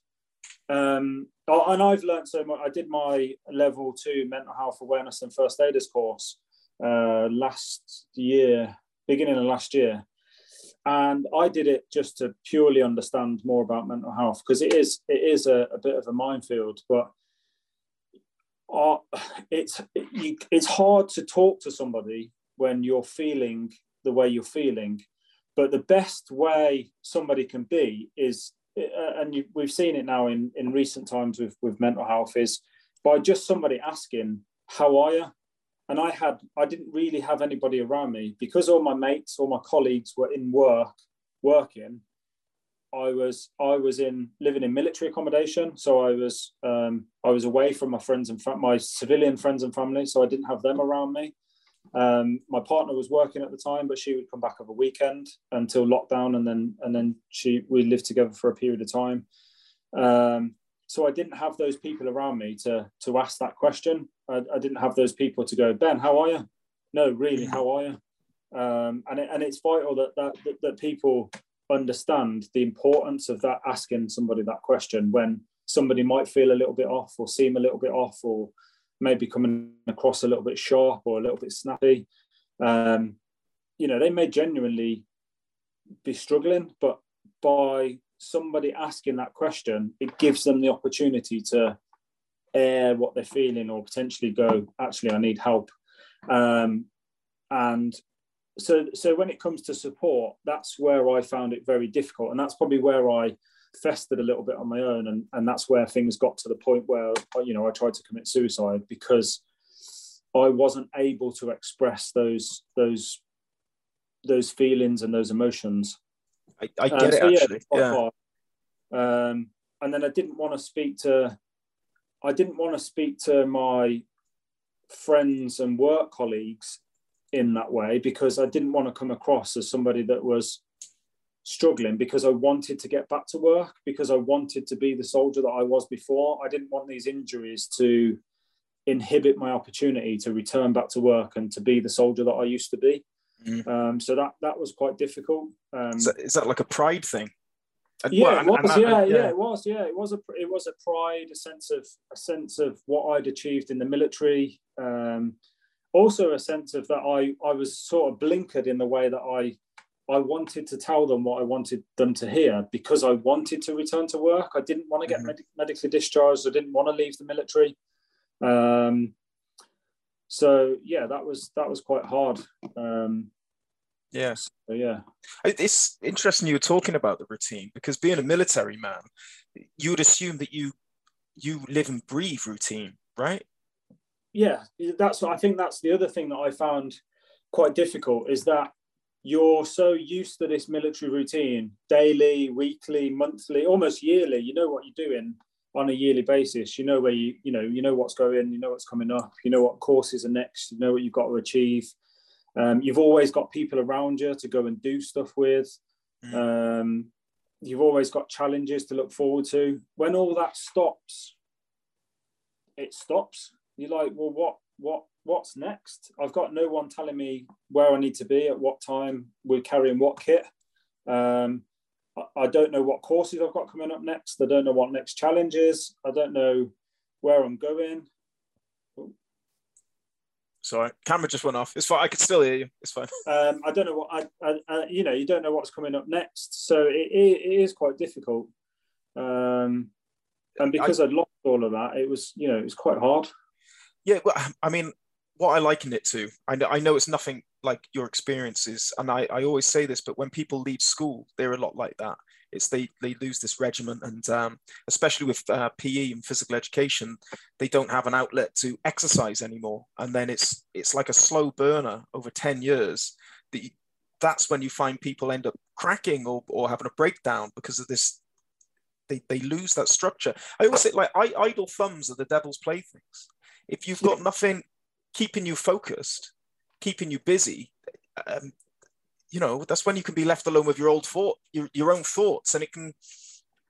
Um, and I've learned so much. I did my level two mental health awareness and first aiders course uh, last year, beginning of last year, and I did it just to purely understand more about mental health because it is it is a, a bit of a minefield, but are it's you, it's hard to talk to somebody when you're feeling the way you're feeling but the best way somebody can be is uh, and you, we've seen it now in in recent times with with mental health is by just somebody asking how are you? And i had i didn't really have anybody around me. Because all my mates all my colleagues were in work working I was I was in living in military accommodation, so I was um, I was away from my friends and my civilian friends and family, so I didn't have them around me. Um, my partner was working at the time, but she would come back over weekend until lockdown, and then and then she we lived together for a period of time. Um, so I didn't have those people around me to to ask that question. I, I, didn't have those people to go, Ben, how are you? No, really, how are you? Um, and it, and it's vital that that that, that people understand the importance of that asking somebody that question when somebody might feel a little bit off or seem a little bit off or maybe coming across a little bit sharp or a little bit snappy. Um, you know they may genuinely be struggling but by somebody asking that question it gives them the opportunity to air what they're feeling or potentially go actually i need help. Um, and so so when it comes to support that's where i found it very difficult. And that's probably where i festered a little bit on my own and, and that's where things got to the point where you know i tried to commit suicide because i wasn't able to express those those those feelings and those emotions. I, I get um, it so actually. yeah, yeah. Um, and then i didn't want to speak to i didn't want to speak to my friends and work colleagues in that way because I didn't want to come across as somebody that was struggling because I wanted to get back to work because I wanted to be the soldier that I was before. I didn't want these injuries to inhibit my opportunity to return back to work and to be the soldier that I used to be. Mm. Um, so that that was quite difficult. Um, is, that like a pride thing? Yeah, well, it was. And, and, yeah, yeah, yeah, it was. Yeah, it was a it was a pride, a sense of a sense of what I'd achieved in the military. Um, also, a sense of that I I was sort of blinkered in the way that I I wanted to tell them what I wanted them to hear because I wanted to return to work. I didn't want to get mm-hmm. med- medically discharged. I didn't want to leave the military. Um, so yeah, that was that was quite hard. Um, yes. So, yeah. It's interesting you were talking about the routine because being a military man, you would assume that you you live and breathe routine, right? Yeah, that's I think that's the other thing that I found quite difficult is that you're so used to this military routine daily, weekly, monthly, almost yearly. You know what you're doing on a yearly basis. You know where you, you know, you know what's going, you know what's coming up, you know what courses are next, you know what you've got to achieve. Um, you've always got people around you to go and do stuff with. Mm. Um, you've always got challenges to look forward to. When all that stops, it stops. You're like, well, what, what, what's next? I've got no one telling me where I need to be at what time we're carrying what kit. Um, I, don't know what courses I've got coming up next. I don't know what next challenge is. I don't know where I'm going. Sorry, camera just went off. It's fine. I can still hear you. It's fine. Um, I don't know what I, I, I, you know, you don't know what's coming up next, so it, it, it is quite difficult. Um, and because I, would lost all of that, it was, you know, it was quite hard. Yeah, well, I mean, what I liken it to, I know, I know it's nothing like your experiences, and I, I always say this, but when people leave school, they're a lot like that. It's they they lose this regiment, and um, especially with uh, PE and physical education, they don't have an outlet to exercise anymore, and then it's it's like a slow burner over ten years. That that's when you find people end up cracking or, or having a breakdown because of this they, they lose that structure. I always say like I, idle thumbs are the devil's playthings. If you've got nothing keeping you focused, keeping you busy, um, you know, that's when you can be left alone with your old thought, your, your own thoughts, and it can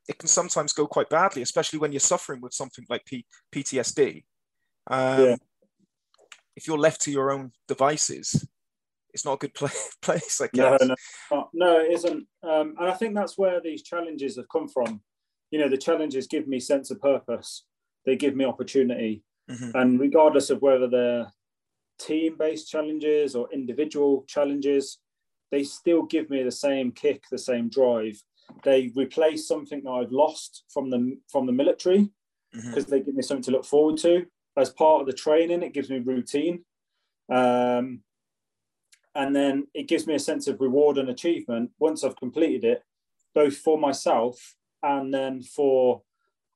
it can sometimes go quite badly, especially when you're suffering with something like P- PTSD. Um, yeah. If you're left to your own devices, it's not a good play- place. I guess. No, no, no, it isn't. Um, and I think that's where these challenges have come from. You know, the challenges give me sense of purpose. They give me opportunity. Mm-hmm. And regardless of whether they're team based challenges or individual challenges, they still give me the same kick, the same drive. They replace something that I've lost from the from the military because mm-hmm. they give me something to look forward to. As part of the training, it gives me routine. Um, and then it gives me a sense of reward and achievement once I've completed it, both for myself and then for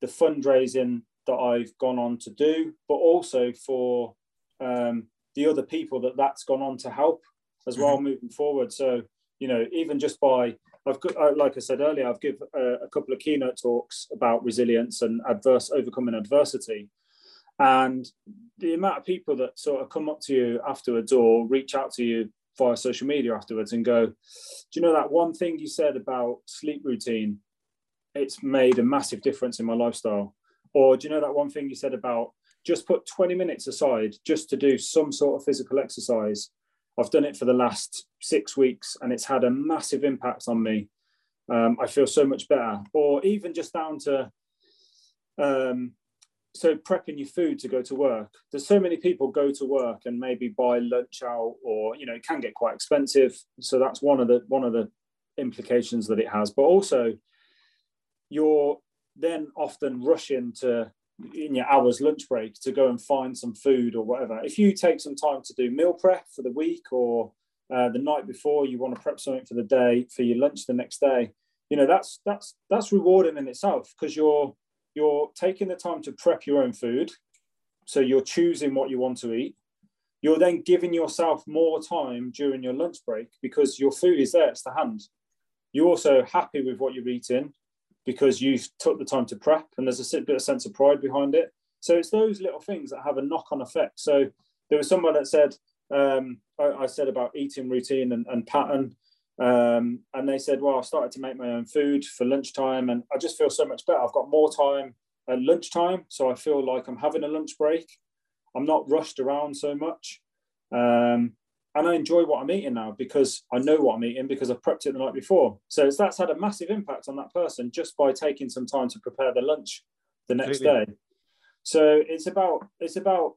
the fundraising that I've gone on to do, but also for um, the other people that that's gone on to help as well mm-hmm. moving forward. So, you know, even just by, I've got, uh, like I said earlier, I've given a, a couple of keynote talks about resilience and adverse overcoming adversity. And the amount of people that sort of come up to you afterwards or reach out to you via social media afterwards and go, Do you know that one thing you said about sleep routine? It's made a massive difference in my lifestyle. Or do you know that one thing you said about just put 20 minutes aside just to do some sort of physical exercise? I've done it for the last six weeks and it's had a massive impact on me. Um, I feel so much better. Or even just down to, um, so prepping your food to go to work. There's so many people go to work and maybe buy lunch out, or you know, it can get quite expensive. So that's one of the one of the implications that it has. But also, you're then often rushing to in your hours lunch break to go and find some food or whatever. If you take some time to do meal prep for the week or uh, the night before, you want to prep something for the day for your lunch the next day. You know that's that's that's rewarding in itself because you're you're taking the time to prep your own food, so you're choosing what you want to eat. You're then giving yourself more time during your lunch break because your food is there, it's the hand. You're also happy with what you're eating because you took the time to prep and there's a bit of sense of pride behind it. So it's those little things that have a knock on effect. So there was someone that said, um, I, I, said about eating routine and, and pattern. Um, and they said, well, I started to make my own food for lunchtime and I just feel so much better. I've got more time at lunchtime. So I feel like I'm having a lunch break. I'm not rushed around so much. Um, and I enjoy what I'm eating now because I know what I'm eating because I've prepped it the night before. So that's had a massive impact on that person just by taking some time to prepare their lunch the next Absolutely. day. So it's about it's about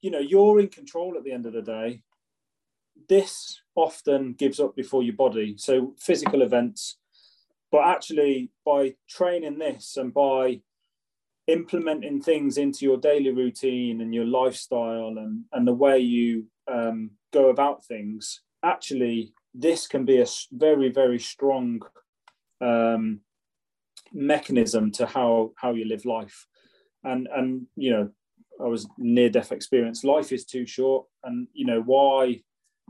you know you're in control at the end of the day. This often gives up before your body. So physical events, but actually by training this and by implementing things into your daily routine and your lifestyle and, and the way you um, go about things, actually, this can be a very, very strong um, mechanism to how how you live life. And and you know, I was near death experience. Life is too short, and you know why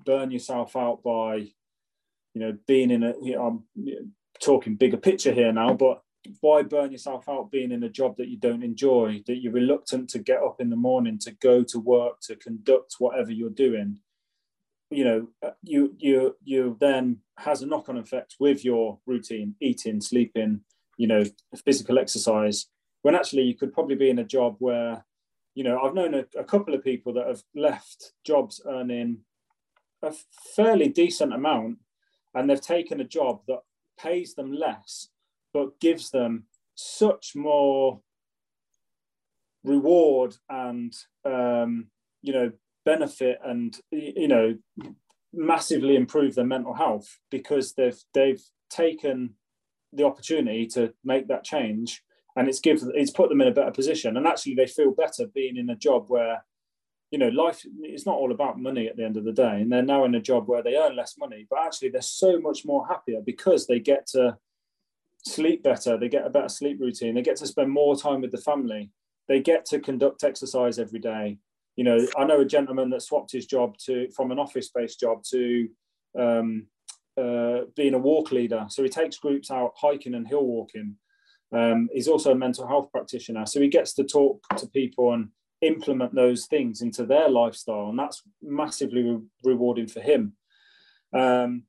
burn yourself out by you know being in a. You know, I'm talking bigger picture here now, but why burn yourself out being in a job that you don't enjoy that you're reluctant to get up in the morning to go to work to conduct whatever you're doing? You know uh, you you you then has a knock-on effect with your routine eating sleeping you know physical exercise when actually you could probably be in a job where you know i've known a, a couple of people that have left jobs earning a fairly decent amount and they've taken a job that pays them less but gives them such more reward and um, you know benefit and you know massively improve their mental health because they've they've taken the opportunity to make that change and it's give it's put them in a better position. And actually they feel better being in a job where you know life it's not all about money at the end of the day. And they're now in a job where they earn less money but actually they're so much more happier because they get to sleep better, they get a better sleep routine, they get to spend more time with the family, they get to conduct exercise every day. You know, I know a gentleman that swapped his job to from an office-based job to um, uh, being a walk leader. So he takes groups out hiking and hill walking. Um, he's also a mental health practitioner, so he gets to talk to people and implement those things into their lifestyle, and that's massively re- rewarding for him. Um,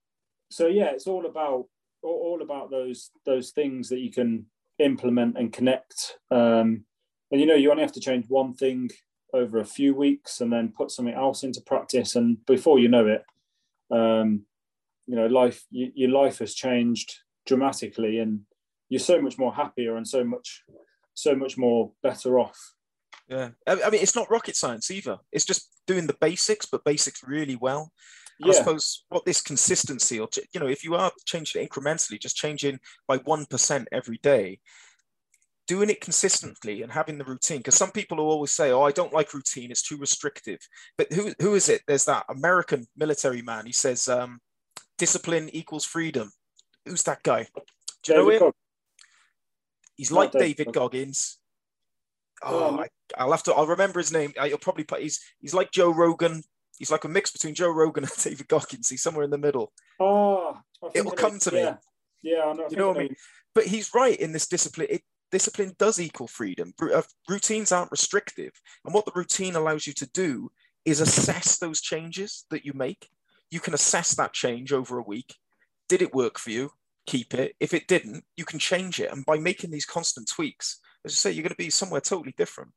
so yeah, it's all about all about those those things that you can implement and connect. Um, and you know, you only have to change one thing over a few weeks, and then put something else into practice, and before you know it, um, you know, life you, your life has changed dramatically, and you're so much more happier and so much so much more better off. Yeah, I mean, it's not rocket science either. It's just doing the basics, but basics really well. Yeah. I suppose what this consistency, or you know, if you are changing it incrementally, just changing by one percent every day, doing it consistently and having the routine. Because some people will always say, "Oh, I don't like routine; it's too restrictive." But who who is it? There's that American military man. He says, um, "Discipline equals freedom." Who's that guy? Do you David know him? He's like David, David Goggins. Oh, I, will have to. I'll remember his name. I'll probably put. He's he's like Joe Rogan, He's like a mix between Joe Rogan and David Goggins. He's somewhere in the middle. Oh, it will come to me. Yeah, I know. You know what I mean? But he's right in this discipline. It, discipline does equal freedom. Uh, routines aren't restrictive, and what the routine allows you to do is assess those changes that you make. You can assess that change over a week. Did it work for you? Keep it. If it didn't, you can change it. And by making these constant tweaks, as I say, you're going to be somewhere totally different.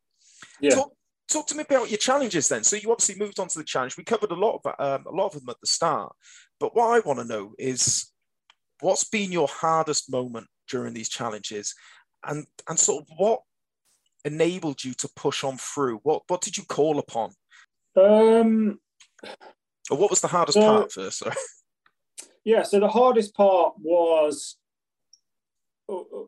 Yeah. Talk, talk to me about your challenges then. So you obviously moved on to the challenge. We covered a lot of um, a lot of them at the start, but what I want to know is what's been your hardest moment during these challenges, and and sort of what enabled you to push on through. What what did you call upon? Um, or what was the hardest so, part first? Sorry. Yeah, so the hardest part was uh, uh,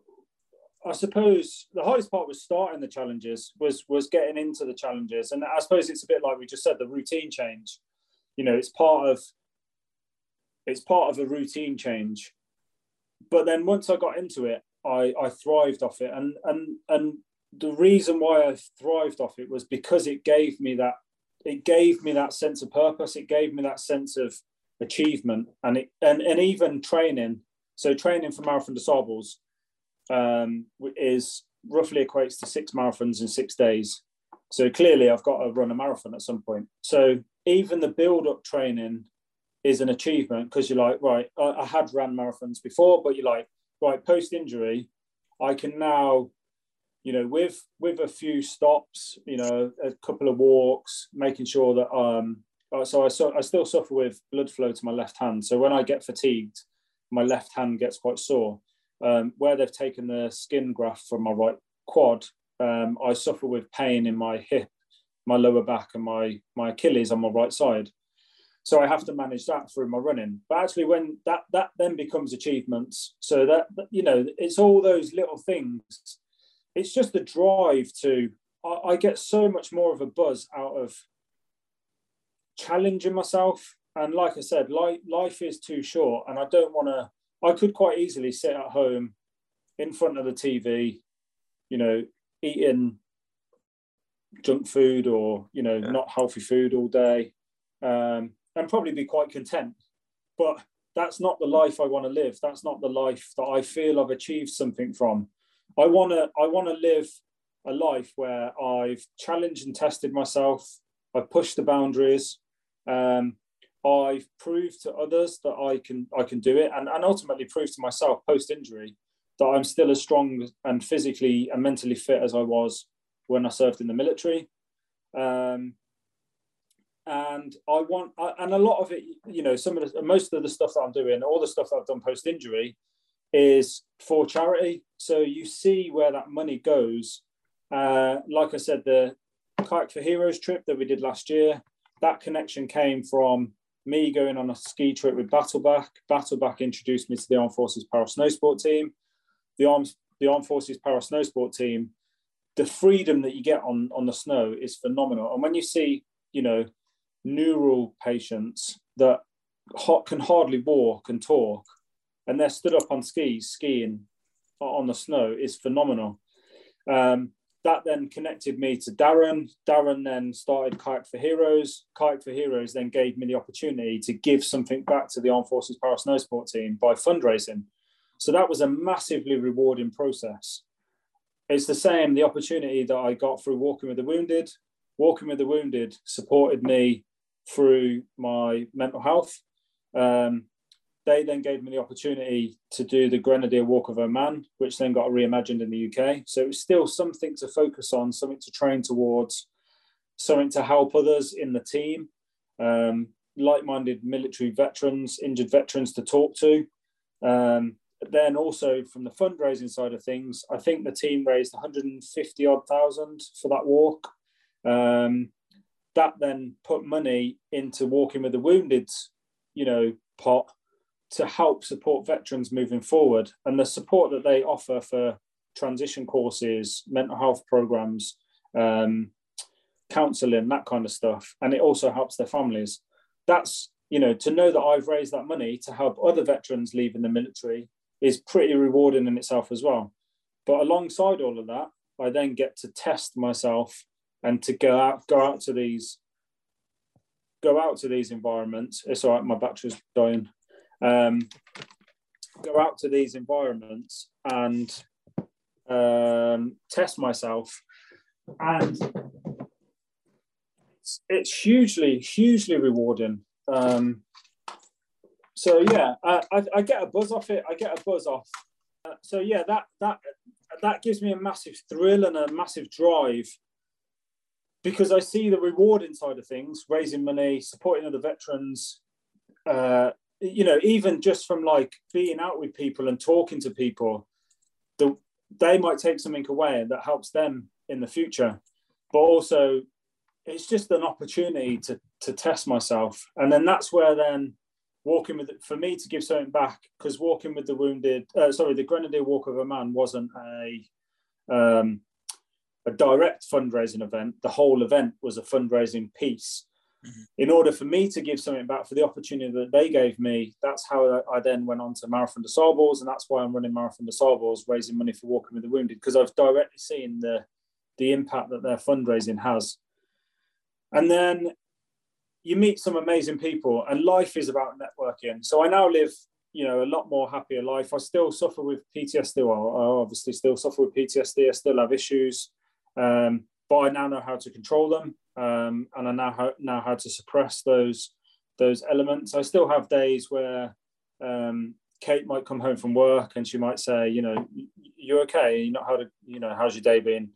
I suppose the hardest part was starting the challenges, was was getting into the challenges, and I suppose it's a bit like we just said, the routine change. You know, it's part of it's part of a routine change. But then once I got into it, I I thrived off it, and and and the reason why I thrived off it was because it gave me that it gave me that sense of purpose. It gave me that sense of achievement, and it and and even training. So training for Marathon des Sables um, is roughly equates to six marathons in six days. So clearly, I've got to run a marathon at some point. So even the build up training is an achievement because you're like, right, I, I had ran marathons before, but you're like, right, post injury, I can now, you know, with with a few stops, you know, a couple of walks, making sure that um, uh, so I so I still suffer with blood flow to my left hand. So when I get fatigued, my left hand gets quite sore. Um, where they've taken the skin graft from my right quad, um, I suffer with pain in my hip, my lower back, and my my Achilles on my right side. So I have to manage that through my running. But actually, when that that then becomes achievements, so that you know, it's all those little things. It's just the drive to. I, I get so much more of a buzz out of challenging myself. And like I said, life, life is too short, and I don't want to. I could quite easily sit at home in front of the TV, you know, eating junk food or you know yeah. not healthy food all day, um, and probably be quite content. But that's not the life I want to live. That's not the life that I feel I've achieved something from. I want to. I want to live a life where I've challenged and tested myself. I've pushed the boundaries. Um, I've proved to others that I can I can do it, and, and ultimately proved to myself post injury that I'm still as strong and physically and mentally fit as I was when I served in the military. Um, and I want, and a lot of it, you know, some of the most of the stuff that I'm doing, all the stuff that I've done post injury, is for charity. So you see where that money goes. Uh, like I said, the Kayak for Heroes trip that we did last year, that connection came from me going on a ski trip with Battleback. Battleback introduced me to the Armed Forces Para Snowsport team. The Armed, the Armed Forces Para Snowsport team, the freedom that you get on, on the snow is phenomenal. And when you see, you know, neural patients that can hardly walk and talk, and they're stood up on skis skiing on the snow is phenomenal. Um, that then connected me to Darren. Darren then started Kayak for Heroes. Kayak for Heroes then gave me the opportunity to give something back to the Armed Forces Para Snowsport team by fundraising. So that was a massively rewarding process. It's the same, the opportunity that I got through Walking with the Wounded. Walking with the Wounded supported me through my mental health. Um, they then gave me the opportunity to do the Grenadier Walk of Oman, which then got reimagined in the UK. So it was still something to focus on, something to train towards, something to help others in the team, um, like-minded military veterans, injured veterans to talk to. Um, then also from the fundraising side of things, I think the team raised 150 odd thousand for that walk. Um, that then put money into walking with the wounded, you know, pot to help support veterans moving forward and the support that they offer for transition courses, mental health programs, um, counseling, that kind of stuff. And it also helps their families. That's, you know, to know that I've raised that money to help other veterans leaving the military is pretty rewarding in itself as well. But alongside all of that, I then get to test myself and to go out, go out to these, go out to these environments. It's all right, my battery's dying um, go out to these environments and um, test myself. And it's, it's hugely, hugely rewarding. Um, so yeah, I, I, I, get a buzz off it. I get a buzz off. Uh, so yeah, that that that gives me a massive thrill and a massive drive because I see the rewarding side of things, raising money, supporting other veterans, uh, you know, even just from like being out with people and talking to people, the, they might take something away that helps them in the future. But also, it's just an opportunity to to test myself, and then that's where then walking with for me to give something back because walking with the wounded, uh, sorry, the Grenadier Walk of Oman wasn't a um, a direct fundraising event. The whole event was a fundraising piece. In order for me to give something back for the opportunity that they gave me, that's how I then went on to Marathon des Sables, and that's why I'm running Marathon des Sables, raising money for Walking with the Wounded, because I've directly seen the the impact that their fundraising has. And then you meet some amazing people, and life is about networking. So I now live, you know, a lot more happier life. I still suffer with PTSD. Well, I obviously still suffer with PTSD. I still have issues, um, but I now know how to control them um, and I now ha- now how to suppress those those elements. I still have days where um, Kate might come home from work and she might say, you know, you're okay? You not how to, you know, how's your day been?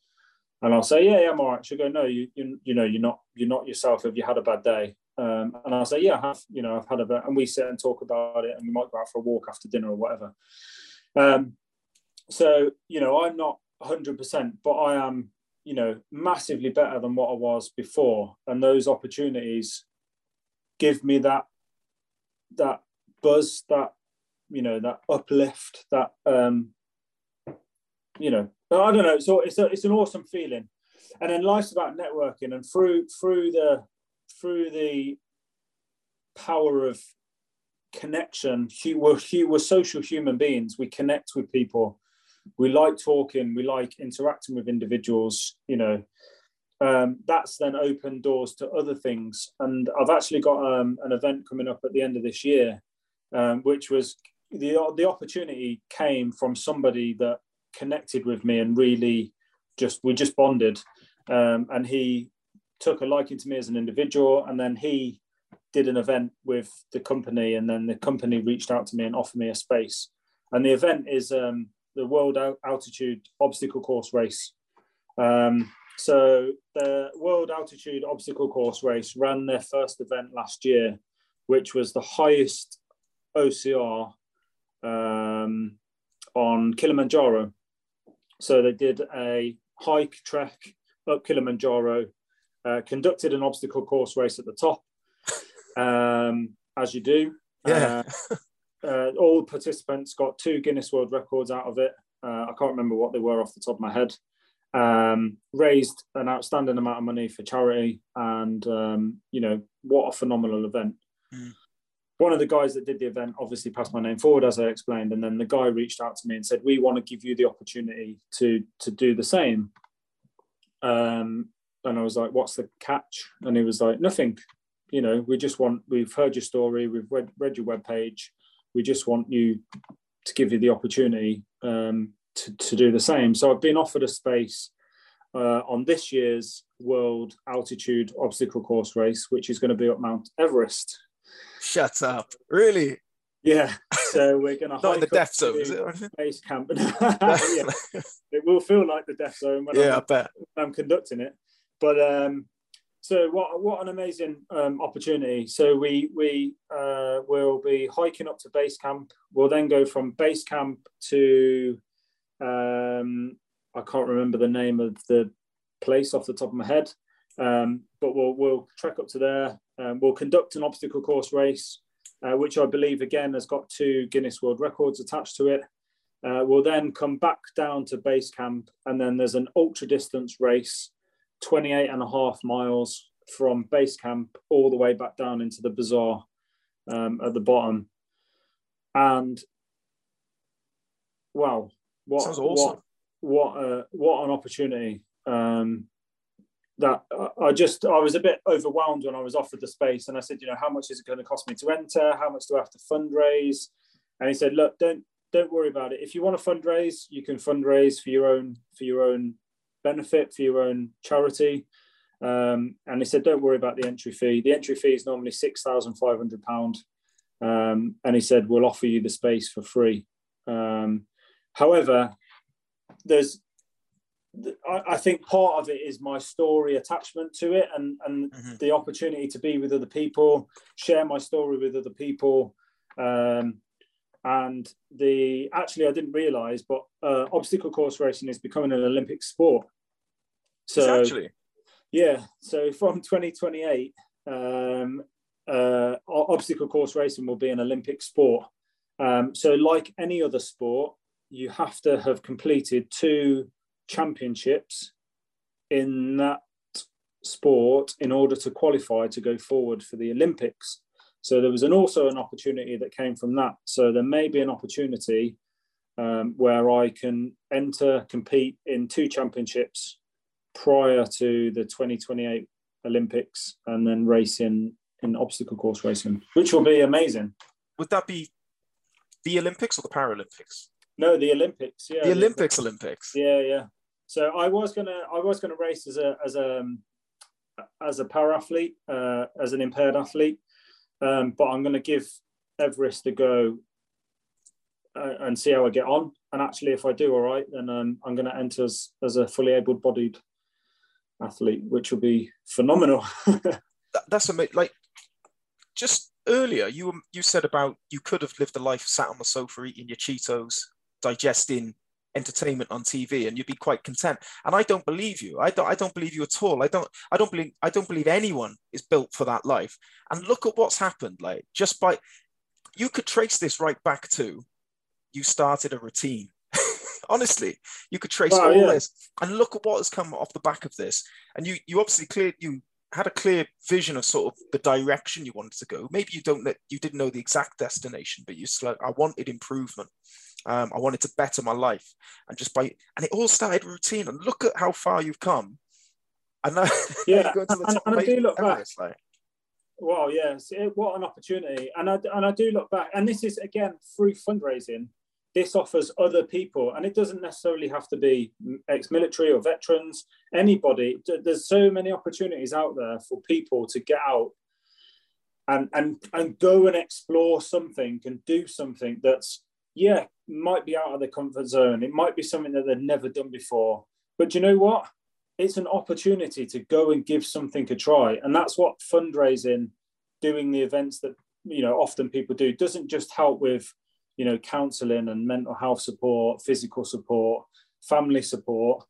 And I'll say, yeah, yeah, I'm all right. She'll go, no, you, you, you know, you're not, you're not yourself. Have you had a bad day? Um, and I'll say, yeah, I have, you know, I've had a and we sit and talk about it and we might go out for a walk after dinner or whatever. Um, so, you know, I'm not 100%, but I am, you know, massively better than what I was before. And those opportunities give me that, that buzz, that you know that uplift that um you know i don't know. So it's a, it's an awesome feeling. And then life's about networking and through through the through the power of connection we're, we're social human beings. We connect with people we like talking we like interacting with individuals you know. Um, that's then opened doors to other things. And i've actually got um, an event coming up at the end of this year um, which was the the opportunity came from somebody that connected with me and really just we just bonded. Um, and he took a liking to me as an individual. And then he did an event with the company. And then the company reached out to me and offered me a space. And the event is um, the world altitude obstacle course race um, so the world altitude obstacle course race ran their first event last year which was the highest ocr um, on Kilimanjaro. So they did a hike trek up Kilimanjaro, uh, conducted an obstacle course race at the top, um, as you do. Yeah. Uh, uh, all participants got two Guinness World Records out of it. Uh, I can't remember what they were off the top of my head. Um, raised an outstanding amount of money for charity, and um, you know what a phenomenal event. Mm one of the guys that did the event obviously passed my name forward as I explained, and then the guy reached out to me and said, "We want to give you the opportunity to to do the same." Um, and I was like, "What's the catch?" And he was like, "Nothing. You know, we just want. We've heard your story. We've read read your web page. We just want you to give you the opportunity um, to to do the same." So I've been offered a space. Uh, on this year's World Altitude Obstacle Course race, which is going to be up Mount Everest Shut up. Really? Yeah. So we're going to Not in the death zone, is it? Base camp. yeah. It will feel like the death zone when, yeah, I'm, I bet. I'm conducting it. But um, so what what an amazing um, opportunity. So we we uh, will be hiking up to base camp. We'll then go from base camp to um, I can't remember the name of the place off the top of my head. Um, but we'll, we'll trek up to there. Um, we'll conduct an obstacle course race, uh, which I believe again has got two Guinness World Records attached to it. Uh, we'll then come back down to base camp, and then there's an ultra distance race, 28 and a half miles from base camp all the way back down into the bazaar um, at the bottom. And wow, what Sounds awesome. what what, uh, what an opportunity! Um, that I just I was a bit overwhelmed when I was offered the space, and I said, you know, how much is it going to cost me to enter? How much do I have to fundraise? And he said, look, don't don't worry about it. If you want to fundraise, you can fundraise for your own for your own benefit for your own charity. Um, and he said, don't worry about the entry fee. The entry fee is normally six thousand five hundred pound, um, and he said we'll offer you the space for free. Um, however, there's I, think part of it is my story attachment to it and, and mm-hmm. the opportunity to be with other people, share my story with other people. Um, and the actually, I didn't realize, but uh, obstacle course racing is becoming an Olympic sport. So, actually, yeah. So from 2028, um, uh, obstacle course racing will be an Olympic sport. Um, so, like any other sport, you have to have completed two championships in that sport in order to qualify to go forward for the Olympics. So there was an, also an opportunity that came from that. So there may be an opportunity um, where I can enter, compete in two championships prior to the 2028 Olympics and then race in, in obstacle course racing, which will be amazing. Would that be the Olympics or the Paralympics? No, the Olympics. Yeah, the Olympics. Olympics. Yeah, yeah. So I was gonna I was gonna race as a as a as a para athlete, uh, as an impaired athlete, um, but I'm going to give Everest a go uh, and see how I get on. And actually, if I do all right, then um, I'm going to enter as, as a fully able-bodied athlete, which will be phenomenal. That's amazing. Like just earlier, you you said about you could have lived a life sat on the sofa eating your Cheetos, digesting entertainment on TV, and you'd be quite content. And I don't believe you. I don't. I don't believe you at all. I don't. I don't believe. I don't believe anyone is built for that life. And look at what's happened. Like just by, you could trace this right back to, you started a routine. Honestly, you could trace all yeah. this, and look at what has come off the back of this. And you, you obviously clear you had a clear vision of sort of the direction you wanted to go. Maybe you don't you didn't know the exact destination, but you like I wanted improvement. Um, I wanted to better my life, and just by and it all started routine. And look at how far you've come. I know. Yeah, and, and I do look back. Like. Well, yes, what an opportunity, and I and I do look back, and this is again through fundraising. This offers other people, and it doesn't necessarily have to be ex-military or veterans. Anybody, there's so many opportunities out there for people to get out and and and go and explore something and do something that's yeah might be out of their comfort zone. It might be something that they've never done before. But you know what? It's an opportunity to go and give something a try. And that's what fundraising, doing the events that you know often people do, doesn't just help with you know counseling and mental health support, physical support, family support.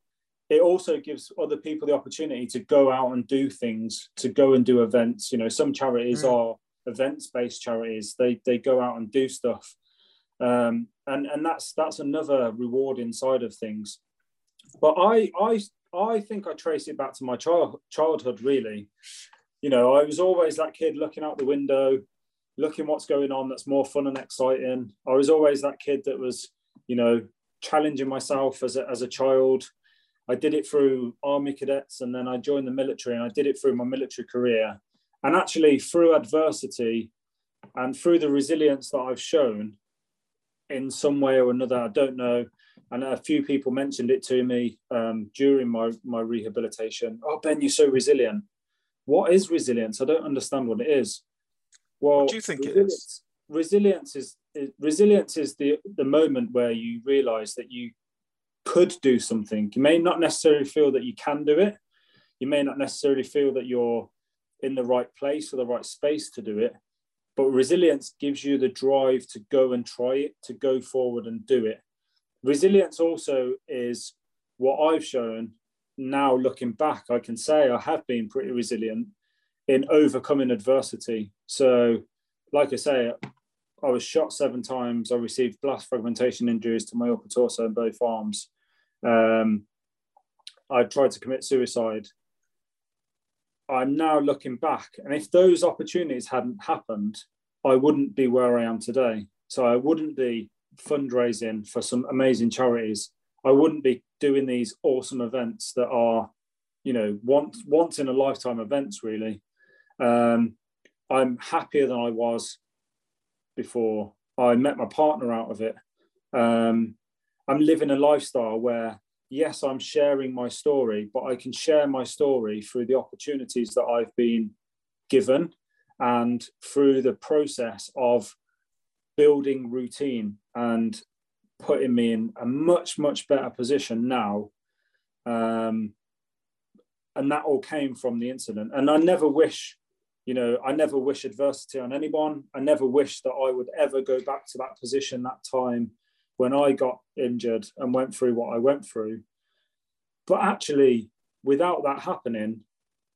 It also gives other people the opportunity to go out and do things, to go and do events. You know, some charities mm. are events-based charities. They they go out and do stuff um, and and that's that's another rewarding side of things. But I I I think I trace it back to my child childhood really. You know, I was always that kid looking out the window, looking what's going on that's more fun and exciting. I was always that kid that was, you know, challenging myself as a, as a child. I did it through army cadets and then I joined the military and I did it through my military career. And actually through adversity and through the resilience that I've shown, in some way or another. I don't know. And a few people mentioned it to me um, during my, my rehabilitation. Oh, Ben, you're so resilient. What is resilience? I don't understand what it is. Well, what do you think it is? Resilience is resilience is the the moment where you realise that you could do something. You may not necessarily feel that you can do it. You may not necessarily feel that you're in the right place or the right space to do it. But resilience gives you the drive to go and try it, to go forward and do it. Resilience also is what I've shown now looking back. I can say I have been pretty resilient in overcoming adversity. So, like I say, I was shot seven times. I received blast fragmentation injuries to my upper torso and both arms. Um, I tried to commit suicide. I'm now looking back, and if those opportunities hadn't happened, I wouldn't be where I am today. So I wouldn't be fundraising for some amazing charities. I wouldn't be doing these awesome events that are, you know, once once in a lifetime events. Really, um, I'm happier than I was before. I met my partner out of it. Um, I'm living a lifestyle where yes, I'm sharing my story, but I can share my story through the opportunities that I've been given and through the process of building routine and putting me in a much, much better position now. Um, and that all came from the incident. And I never wish, you know, I never wish adversity on anyone. I never wish that I would ever go back to that position that time when I got injured and went through what I went through. But actually, without that happening,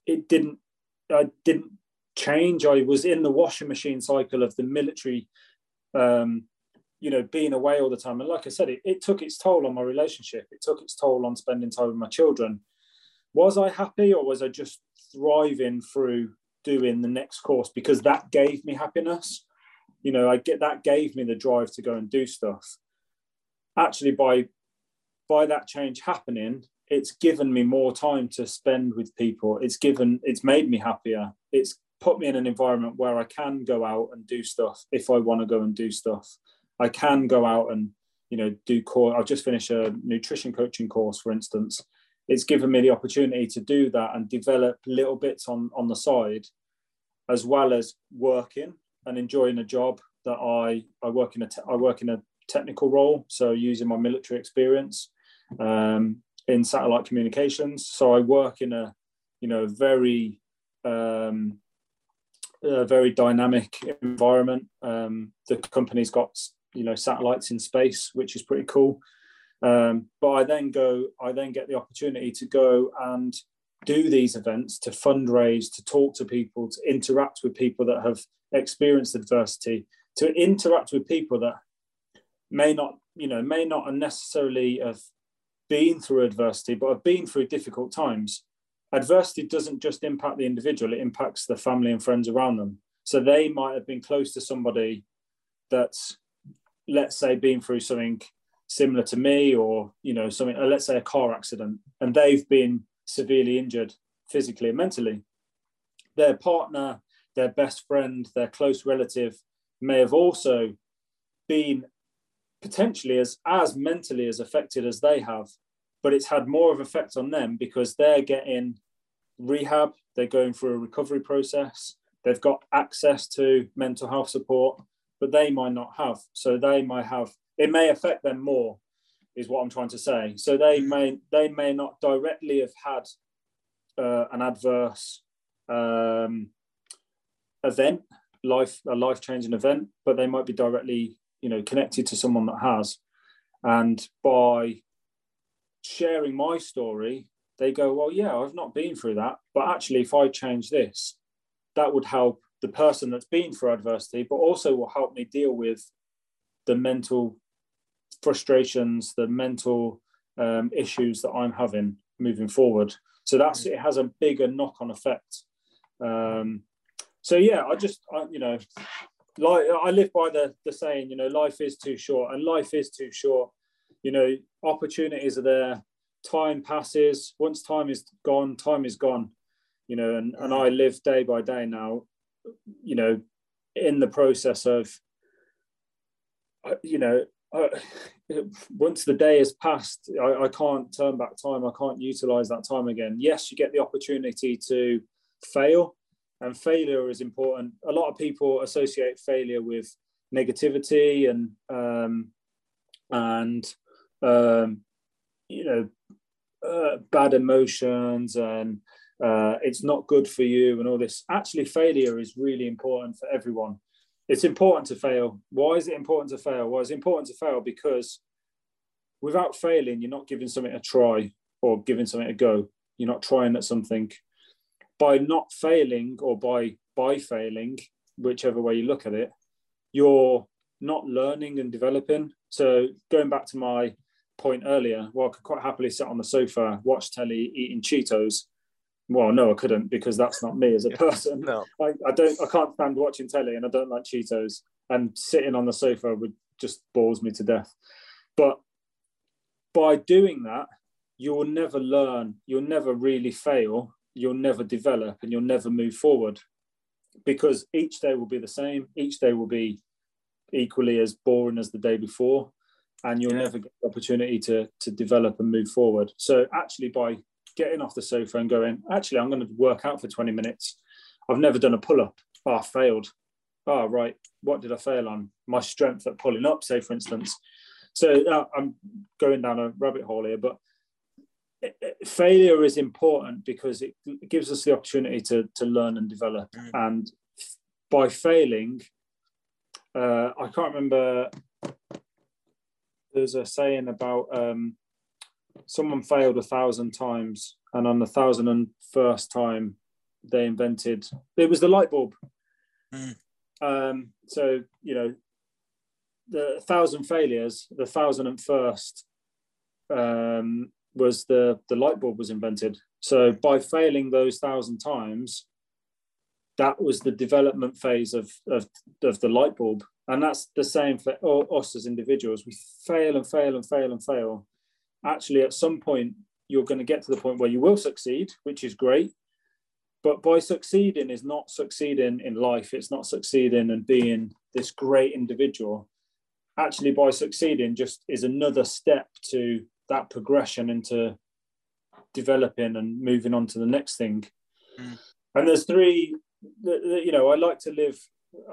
it didn't. I didn't change. I was in the washing machine cycle of the military, um, you know, being away all the time. And like I said, it, it took its toll on my relationship. It took its toll on spending time with my children. Was I happy, or was I just thriving through doing the next course because that gave me happiness? You know, I get that gave me the drive to go and do stuff actually by by that change happening it's given me more time to spend with people. It's given it's made me happier. It's put me in an environment where i can go out and do stuff if i want to go and do stuff. I can go out and you know do core i've just finished a nutrition coaching course for instance. It's given me the opportunity to do that and develop little bits on on the side, as well as working and enjoying a job that I I work in a I work in a technical role, so using my military experience um, in satellite communications. So I work in a you know very um, a very dynamic environment. Um, the company's got you know satellites in space, which is pretty cool. Um, but I then go, I then get the opportunity to go and do these events, to fundraise, to talk to people, to interact with people that have experienced adversity, to interact with people that may not, you know, may not necessarily have been through adversity, but have been through difficult times. Adversity doesn't just impact the individual, it impacts the family and friends around them. So they might have been close to somebody that's, let's say, been through something similar to me or, you know, something, uh, let's say a car accident, and they've been severely injured physically and mentally. Their partner, their best friend, their close relative may have also been potentially as, as mentally as affected as they have, but it's had more of effect on them because they're getting rehab, they're going through a recovery process, they've got access to mental health support, but they might not have. So they might have, it may affect them more, is what I'm trying to say. So they mm. may they may not directly have had uh, an adverse um, event, life a life changing event, but they might be directly you know connected to someone that has, and by sharing my story, they go, well, yeah, I've not been through that, but actually, if I change this, that would help the person that's been through adversity, but also will help me deal with the mental frustrations, the mental um, issues that I'm having moving forward. So that's it has a bigger knock on effect. Um, so yeah, I just I, you know, like I live by the the saying, you know, life is too short, and life is too short. You know, opportunities are there. Time passes. Once time is gone, time is gone. You know, and and I live day by day now. You know, in the process of, you know, uh, once the day has passed, I, I, can't turn back time. I can't utilize that time again. Yes, you get the opportunity to fail, and failure is important. A lot of people associate failure with negativity and um, and um, you know uh, bad emotions and uh, it's not good for you and all this. Actually, failure is really important for everyone it's important to fail. Why is it important to fail? Well, it's important to fail because without failing, you're not giving something a try or giving something a go. You're not trying at something. By not failing or by by failing, whichever way you look at it, you're not learning and developing. So going back to my point earlier, well, I could quite happily sit on the sofa, watch telly, eating Cheetos, well, no, I couldn't because that's not me as a person. no. I, I don't, I can't stand watching telly, and I don't like Cheetos. And sitting on the sofa would just bores me to death. But by doing that, you'll never learn. You'll never really fail. You'll never develop, and you'll never move forward because each day will be the same. Each day will be equally as boring as the day before, and you'll yeah. never get the opportunity to to develop and move forward. So actually, by getting off the sofa and going, actually, I'm going to work out for 20 minutes. I've never done a pull up. I failed. Oh, right. What did I fail on? My strength at pulling up, say, for instance. So uh, I'm going down a rabbit hole here, but failure is important because it gives us the opportunity to, to learn and develop. Mm. And by failing, uh, I can't remember, there's a saying about um, someone failed a thousand times, and on the thousand and first time, they invented it was the light bulb. Mm. Um, so you know, the thousand failures, the thousand and first um, was the the light bulb was invented. So by failing those thousand times, that was the development phase of, of, of the light bulb. And that's the same for us as individuals. We fail and fail and fail and fail actually at some point you're going to get to the point where you will succeed, which is great. But by succeeding is not succeeding in life. It's not succeeding and being this great individual. Actually, by succeeding just is another step to that progression into developing and moving on to the next thing. Mm. And there's three, you know, I like to live.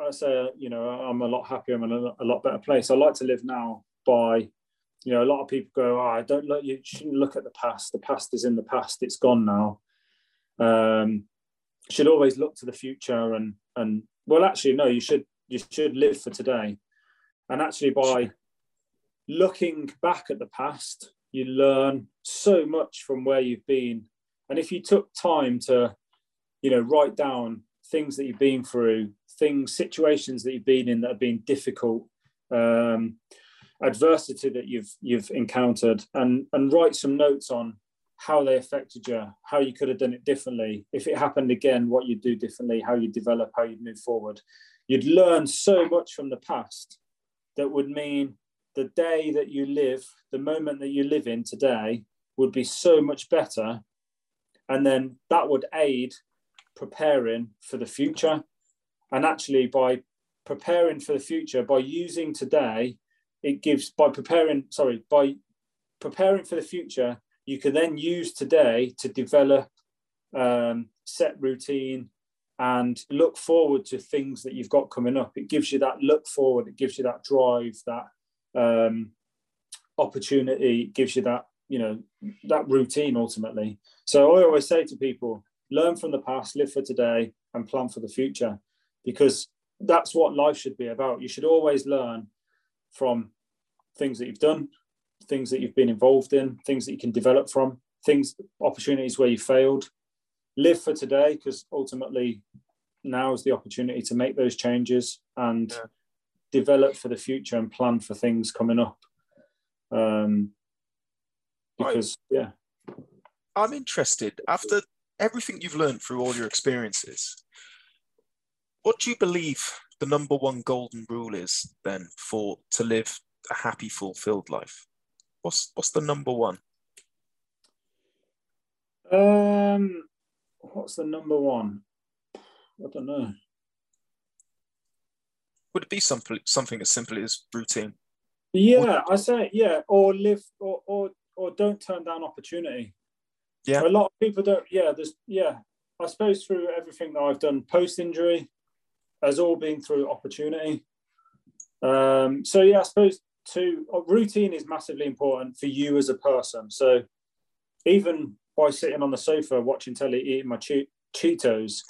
I say, you know, I'm a lot happier. I'm in a lot better place. I like to live now by, you know, a lot of people go, oh, I don't look. You shouldn't look at the past. The past is in the past. It's gone now. Um, should always look to the future and and well, actually, no. You should you should live for today, and actually by looking back at the past, you learn so much from where you've been. And if you took time to, you know, write down things that you've been through, things, situations that you've been in that have been difficult, um, adversity that you've you've encountered, and and write some notes on how they affected you, how you could have done it differently. If it happened again, what you'd do differently, how you develop, how you move forward. You'd learn so much from the past that would mean the day that you live, the moment that you live in today, would be so much better. And then that would aid preparing for the future. And actually, by preparing for the future, by using today, it gives, by preparing, sorry, by preparing for the future, you can then use today to develop um, set routine and look forward to things that you've got coming up. It gives you that look forward, it gives you that drive, that um, opportunity gives you that you know that routine ultimately. So i always say to people learn from the past live for today and plan for the future because that's what life should be about. You should always learn from things that you've done things that you've been involved in things that you can develop from things opportunities where you failed. Live for today because ultimately now is the opportunity to make those changes and yeah develop for the future and plan for things coming up. Um, because yeah, I'm interested after everything you've learned through all your experiences. What do you believe the number one golden rule is then for to live a happy, fulfilled life? What's what's the number one? Um, what's the number one? I don't know. Would it be something something as simple as routine? Yeah, I say yeah, or live or or or don't turn down opportunity. Yeah, a lot of people don't. Yeah, there's yeah. I suppose through everything that I've done post injury, has all been through opportunity. Um, so yeah, I suppose to uh, routine is massively important for you as a person. So even by sitting on the sofa watching telly, eating my che- Cheetos,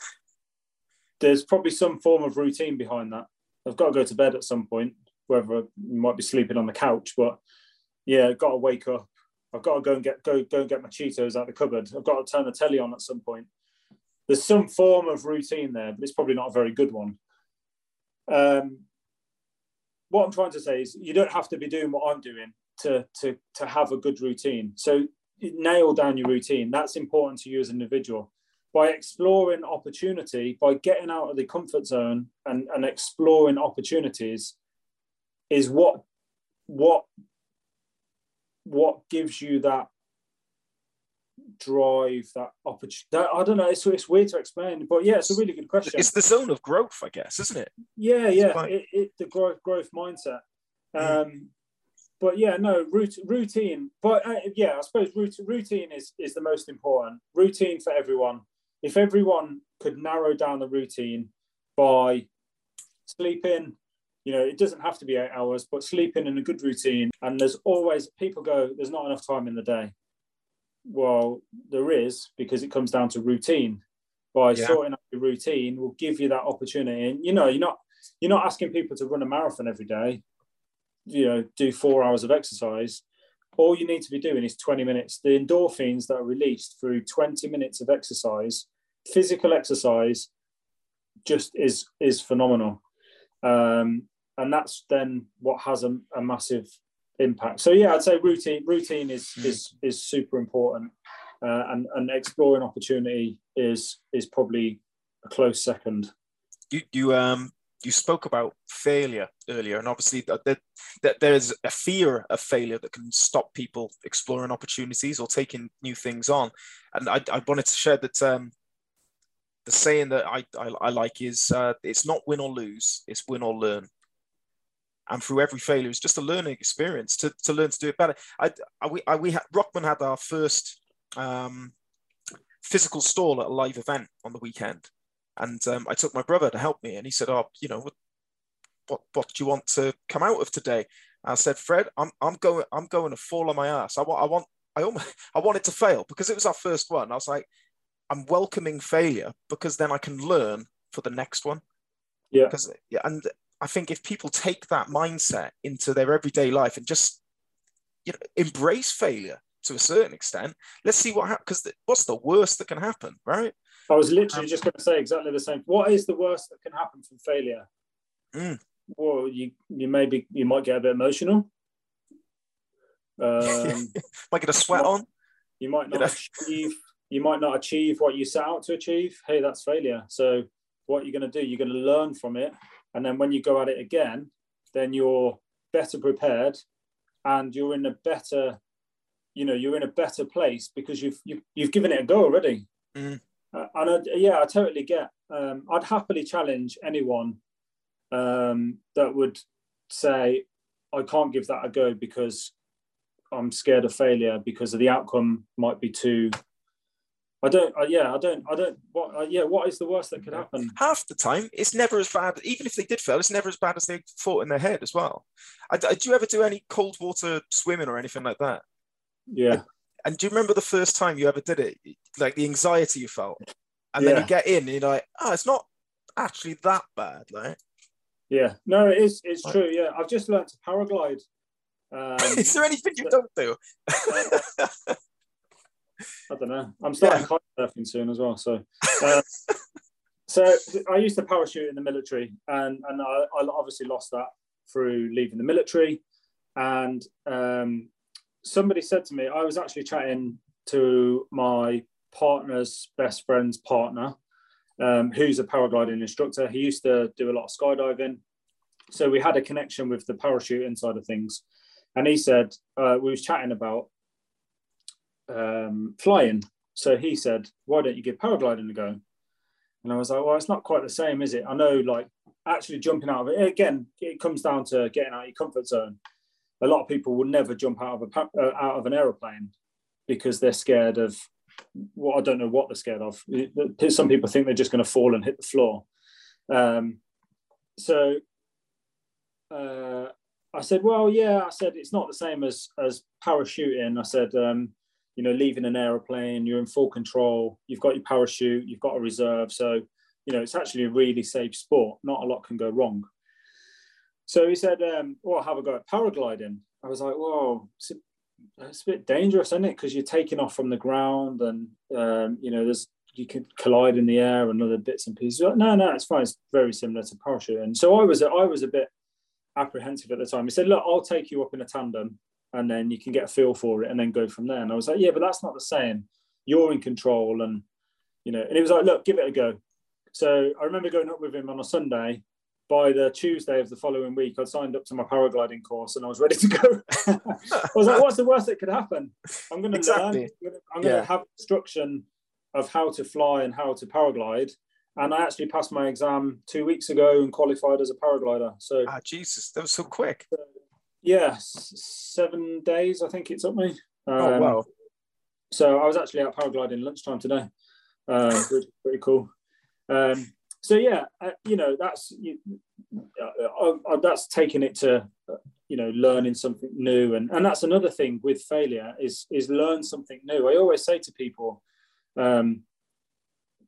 there's probably some form of routine behind that. I've got to go to bed at some point, whether I might be sleeping on the couch, but yeah, I've got to wake up. I've got to go and get go go and get my Cheetos out of the cupboard. I've got to turn the telly on at some point. There's some form of routine there, but it's probably not a very good one. Um, what I'm trying to say is you don't have to be doing what I'm doing to to to have a good routine. So nail down your routine. That's important to you as an individual by exploring opportunity, by getting out of the comfort zone and, and exploring opportunities, is what what what gives you that drive, that opportunity. I don't know. It's, it's weird to explain, but yeah, it's a really good question. It's the zone of growth, I guess, isn't it? Yeah, yeah. It, it, the growth growth mindset. Mm. Um, but yeah, no routine. But uh, yeah, I suppose routine is is the most important. Routine for everyone if everyone could narrow down the routine by sleeping, you know, it doesn't have to be eight hours, but sleeping in a good routine. And there's always people go, there's not enough time in the day. Well, there is because it comes down to routine. By yeah. sorting out your routine will give you that opportunity. And you know, you're not you're not asking people to run a marathon every day, you know, do four hours of exercise. All you need to be doing is 20 minutes. The endorphins that are released through 20 minutes of exercise physical exercise just is is phenomenal um, and that's then what has a, a, massive impact so yeah i'd say routine routine is mm. is is super important uh, and and exploring opportunity is is probably a close second you you um you spoke about failure earlier, and obviously that, that, that, there's a fear of failure that can stop people exploring opportunities or taking new things on. And I, I wanted to share that um, the saying that I, I, I like is uh, it's not win or lose, it's win or learn. And through every failure, it's just a learning experience to, to learn to do it better. I, I we, I, we had, Rokman had our first um, physical stall at a live event on the weekend, and um, I took my brother to help me, and he said, "Oh, you know, what, what, what do you want to come out of today?" I said, "Fred, I'm, I'm going, I'm going to fall on my ass. I want, I want, I almost, I wanted to fail because it was our first one. I was like, I'm welcoming failure because then I can learn for the next one. Yeah. Because yeah, and I think if people take that mindset into their everyday life and just you know embrace failure to a certain extent, let's see what happens. Because what's the worst that can happen, right? I was literally just going to say exactly the same. What is the worst that can happen from failure? Mm. Well, you you maybe you might get a bit emotional. Um, might get a sweat on. You might not you know? achieve. You might not achieve what you set out to achieve. Hey, that's failure. So, what you're going to do? You're going to learn from it, and then when you go at it again, then you're better prepared, and you're in a better, you know, you're in a better place because you've you've, you've given it a go already. Mm. Uh, and I, yeah, I totally get. Um, I'd happily challenge anyone um, that would say, "I can't give that a go because I'm scared of failure because of the outcome might be too. I don't. Uh, yeah, I don't. I don't. What? Uh, yeah, what is the worst that could happen? Half the time, it's never as bad. Even if they did fail, it's never as bad as they thought in their head as well. I, I, do you ever do any cold water swimming or anything like that? Yeah. And do you remember the first time you ever did it? Like the anxiety you felt, and yeah. then you get in, and you're like, oh, it's not actually that bad, right? Yeah. No, it is. It's true. Yeah, I've just learned to paraglide um, Is there anything you don't do? I don't know. I'm starting yeah. surfing soon as well. So, uh, so I used to parachute in the military, and and I, I obviously lost that through leaving the military. And um, somebody said to me, I was actually chatting to my partner's best friend's partner, um, who's a paragliding instructor. He used to do a lot of skydiving, so we had a connection with the parachute inside of things and he said uh, we was chatting about um, flying. So he said, "Why don't you give paragliding a go?" And I was like, "Well, it's not quite the same, is it? I know, like actually jumping out of it again. It comes down to getting out of your comfort zone. A lot of people will never jump out of a uh, out of an aeroplane because they're scared of what well, I don't know what they're scared of. Some people think they're just going to fall and hit the floor. Um, so uh, I said, well, yeah. I said it's not the same as as parachuting. I said, um, you know, leaving an aeroplane, you're in full control. You've got your parachute, you've got a reserve, so you know it's actually a really safe sport. Not a lot can go wrong. So he said, um, "Well, have a go at paragliding." I was like, "Whoa, it's a, it's a bit dangerous, isn't it? Because you're taking off from the ground, and um, you know, there's you could collide in the air and other bits and pieces." Like, no, no, it's fine. It's very similar to parachute. And So I was, I was a bit apprehensive at the time. He said, "Look, I'll take you up in a tandem, and then you can get a feel for it, and then go from there." And I was like, "Yeah, but that's not the same. You're in control, and you know." And he was like, "Look, give it a go." So I remember going up with him on a Sunday. By the Tuesday of the following week, I'd signed up to my paragliding course and I was ready to go. I was like, "What's the worst that could happen? I'm going to exactly. learn. I'm going to yeah. have instruction of how to fly and how to paraglide." and I actually passed my exam two weeks ago and qualified as a paraglider. So ah, Jesus, that was so quick. Uh, yeah, seven days I think it took me. Oh, um, oh wow! So I was actually out paragliding lunchtime today. Uh, pretty, pretty cool. Um, so yeah, uh, you know that's you, uh, uh, that's taking it to uh, you know learning something new, and and that's another thing with failure is is learn something new. I always say to people. Um,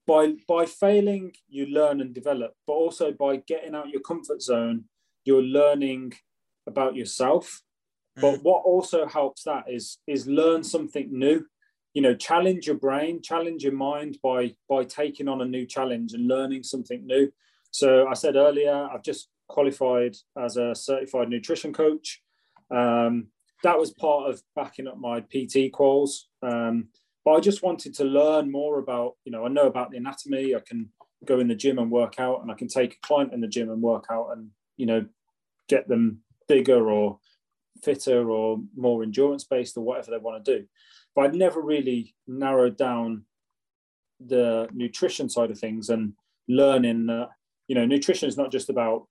by by failing you learn and develop but also by getting out your comfort zone you're learning about yourself. Mm. but what also helps that is is learn something new. You know challenge your brain challenge your mind by by taking on a new challenge and learning something new. So i said earlier i've just qualified as a certified nutrition coach. Um, that was part of backing up my pt quals. Um, but I just wanted to learn more about, you know, I know about the anatomy. I can go in the gym and work out, and I can take a client in the gym and work out and, you know, get them bigger or fitter or more endurance based or whatever they want to do. But I'd never really narrowed down the nutrition side of things and learning that, you know, nutrition is not just about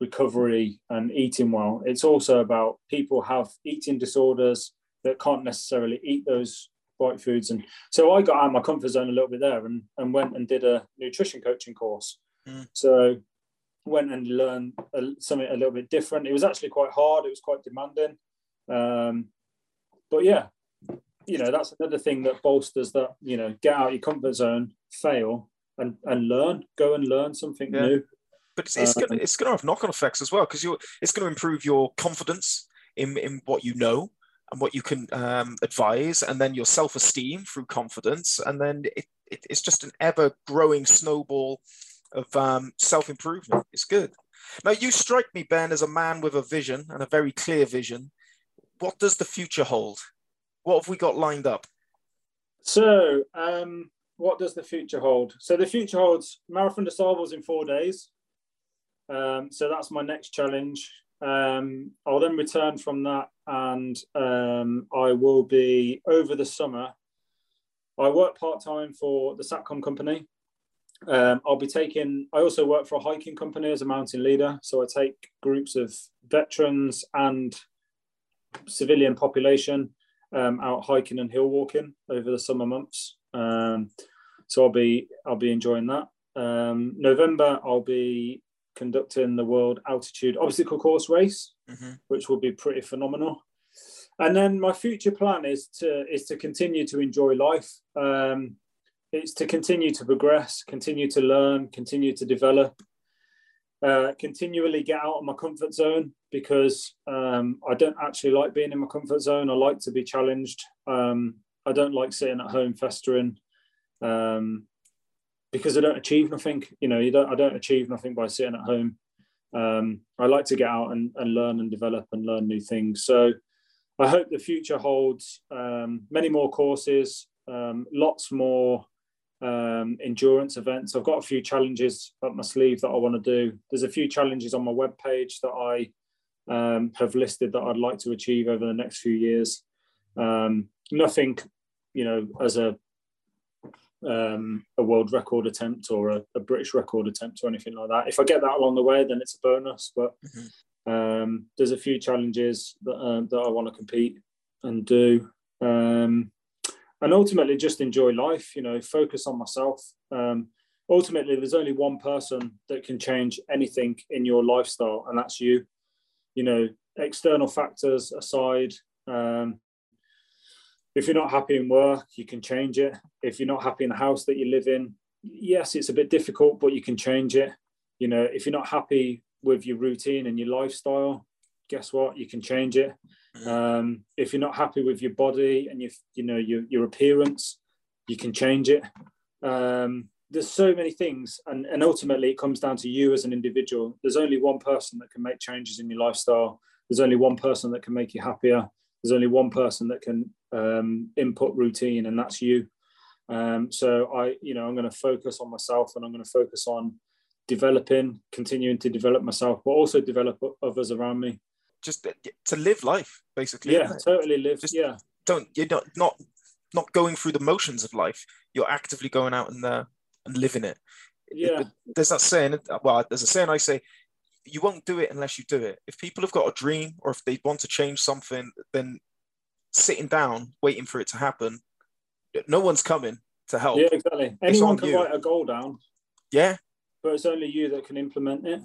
recovery and eating well. It's also about people have eating disorders that can't necessarily eat those bite foods. And so I got out of my comfort zone a little bit there and, and went and did a nutrition coaching course. Mm. So went and learned a, something a little bit different. It was actually quite hard. It was quite demanding. Um, but yeah, you know, that's another thing that bolsters that, you know, get out your comfort zone, fail and, and learn, go and learn something yeah. new. But it's, it's um, gonna gonna have knock on effects as well because you it's going to improve your confidence in in what you know and what you can um, advise, and then your self esteem through confidence, and then it, it, it's just an ever growing snowball of um, self improvement. It's good. Now you strike me, Ben, as a man with a vision and a very clear vision. What does the future hold? What have we got lined up? So, um, what does the future hold? So the future holds Marathon des Sables in four days. Um, so that's my next challenge. Um, I'll then return from that and um, I will be over the summer. I work part time for the Satcom company. Um, I'll be taking, I also work for a hiking company as a mountain leader. So I take groups of veterans and civilian population um, out hiking and hill walking over the summer months. Um, so I'll be I'll be enjoying that. Um, November I'll be conducting the World Altitude Obstacle Course race, mm-hmm. which will be pretty phenomenal. And then my future plan is to is to continue to enjoy life. Um, it's to continue to progress, continue to learn, continue to develop, uh, continually get out of my comfort zone because um, I don't actually like being in my comfort zone. I like to be challenged. Um, I don't like sitting at home festering. Um, because I don't achieve nothing. You know, you don't. I don't achieve nothing by sitting at home. Um, I like to get out and, and learn and develop and learn new things. So I hope the future holds um, many more courses, um, lots more um, endurance events. I've got a few challenges up my sleeve that I want to do. There's a few challenges on my webpage that I um, have listed that I'd like to achieve over the next few years. Um, nothing, you know, as a um, a world record attempt or a, a, British record attempt or anything like that. If I get that along the way, then it's a bonus. But mm-hmm. um, there's a few challenges that uh, that I want to compete and do, um, and ultimately just enjoy life. You know, focus on myself. Um, ultimately, there's only one person that can change anything in your lifestyle, and that's you. You know, external factors aside, um, if you're not happy in work, you can change it. If you're not happy in the house that you live in, yes, it's a bit difficult, but you can change it. You know, if you're not happy with your routine and your lifestyle, guess what? You can change it. Um, if you're not happy with your body and your, you know, your, your appearance, you can change it. Um, there's so many things, and, and ultimately it comes down to you as an individual. There's only one person that can make changes in your lifestyle. There's only one person that can make you happier. There's only one person that can um, input routine, and that's you. Um, so I, you know, I'm going to focus on myself, and I'm going to focus on developing, continuing to develop myself, but also develop others around me. Just to live life, basically. Yeah, totally live. Just yeah. Don't you're not not not going through the motions of life. You're actively going out and uh, and living it. Yeah. It, there's that saying. Well, there's a saying I say you won't do it unless you do it. If people have got a dream or if they want to change something, then sitting down waiting for it to happen, no one's coming to help. Yeah, exactly. Anyone can you. write a goal down. Yeah. But it's only you that can implement it.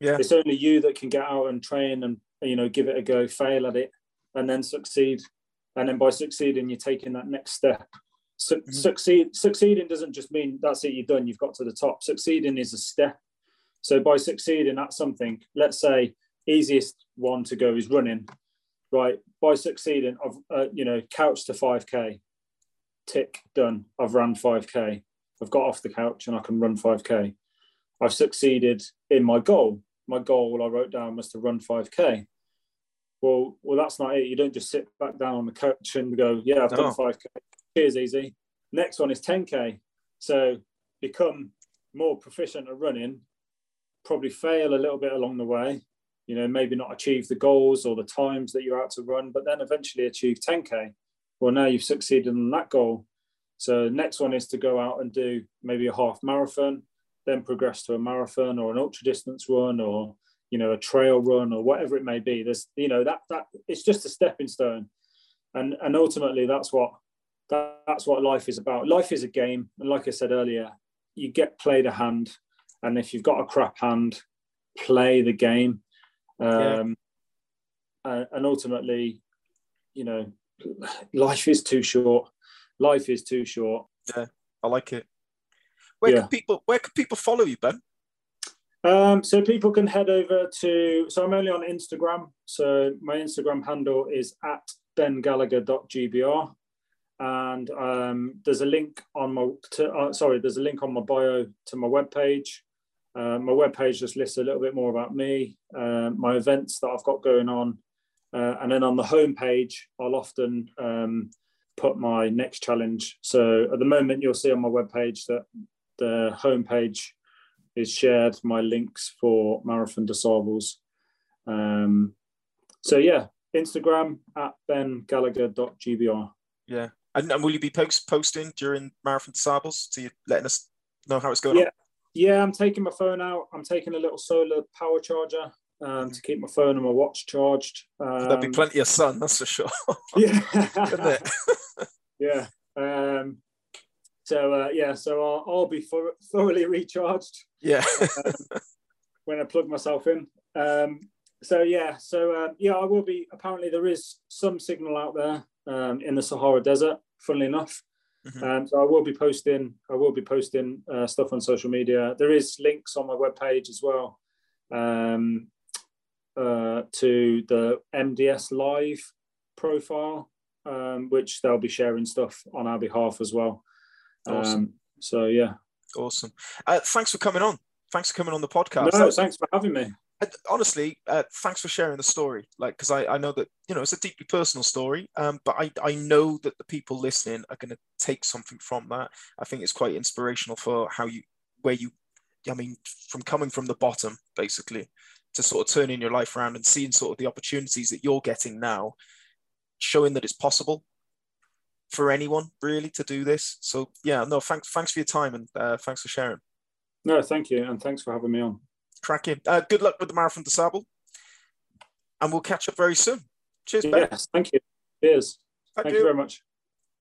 Yeah. It's only you that can get out and train and you know give it a go, fail at it, and then succeed. And then by succeeding, you're taking that next step. Su- mm-hmm. Succeed succeeding doesn't just mean that's it, you're done, you've got to the top. Succeeding is a step so by succeeding at something, let's say easiest one to go is running, right? By succeeding, I've uh, you know couch to 5k, tick done. I've run 5k. I've got off the couch and I can run 5k. I've succeeded in my goal. My goal I wrote down was to run 5k. Well, well, that's not it. You don't just sit back down on the couch and go, "Yeah, I've done 5k." Cheers, easy. Next one is 10k. So become more proficient at running probably fail a little bit along the way, you know, maybe not achieve the goals or the times that you're out to run, but then eventually achieve 10K. Well, now you've succeeded in that goal. So next one is to go out and do maybe a half marathon, then progress to a marathon or an ultra distance run or you know a trail run or whatever it may be. There's you know that that it's just a stepping stone, and and ultimately that's what that, that's what life is about. Life is a game, and like I said earlier, you get played a hand, and if you've got a crap hand, play the game. Um, yeah. and ultimately, you know, life is too short. Life is too short. Yeah, I like it. Where yeah. can people Where can people follow you, Ben? Um, so people can head over to. So I'm only on Instagram. So my Instagram handle is at bengallagher.gbr, and um, there's a link on my. To, uh, sorry, there's a link on my bio to my webpage. Uh, my webpage just lists a little bit more about me, uh, my events that I've got going on, uh, and then on the homepage, I'll often um, put my next challenge. So at the moment, you'll see on my webpage that the homepage is shared my links for Marathon des Sables. Um, so yeah, Instagram at bengallagher.gbr. Yeah. And, and will you be post posting during Marathon des Sables? So you letting us know how it's going yeah. on? Yeah, I'm taking my phone out. I'm taking a little solar power charger um, to keep my phone and my watch charged. Um, There'll be plenty of sun, that's for sure. yeah. yeah. Um, so uh, yeah, so I'll, I'll be for, thoroughly recharged. Yeah. um, when I plug myself in. Um, so yeah, so um, yeah, I will be. Apparently, there is some signal out there um, in the Sahara Desert. Funnily enough, mm-hmm. um, so I will be posting. I will be posting uh, stuff on social media. There is links on my webpage as well um, uh, to the MDS Live profile, um, which they'll be sharing stuff on our behalf as well. Awesome. Um, so yeah, awesome. Uh, thanks for coming on. Thanks for coming on the podcast. No, thanks for having me. Honestly, uh, thanks for sharing the story. Like, because I, I know that you know it's a deeply personal story, um, but I, I know that the people listening are going to take something from that. I think it's quite inspirational for how you, where you, I mean, from coming from the bottom basically to sort of turning your life around and seeing sort of the opportunities that you're getting now, showing that it's possible for anyone really to do this. So yeah, no, thanks thanks for your time and uh, thanks for sharing. No, thank you, and thanks for having me on. Cracking. Uh, good luck with the Marathon des Sables, and we'll catch up very soon. Cheers, Ben. Yes, thank you. Cheers. Thank, thank you. you very much.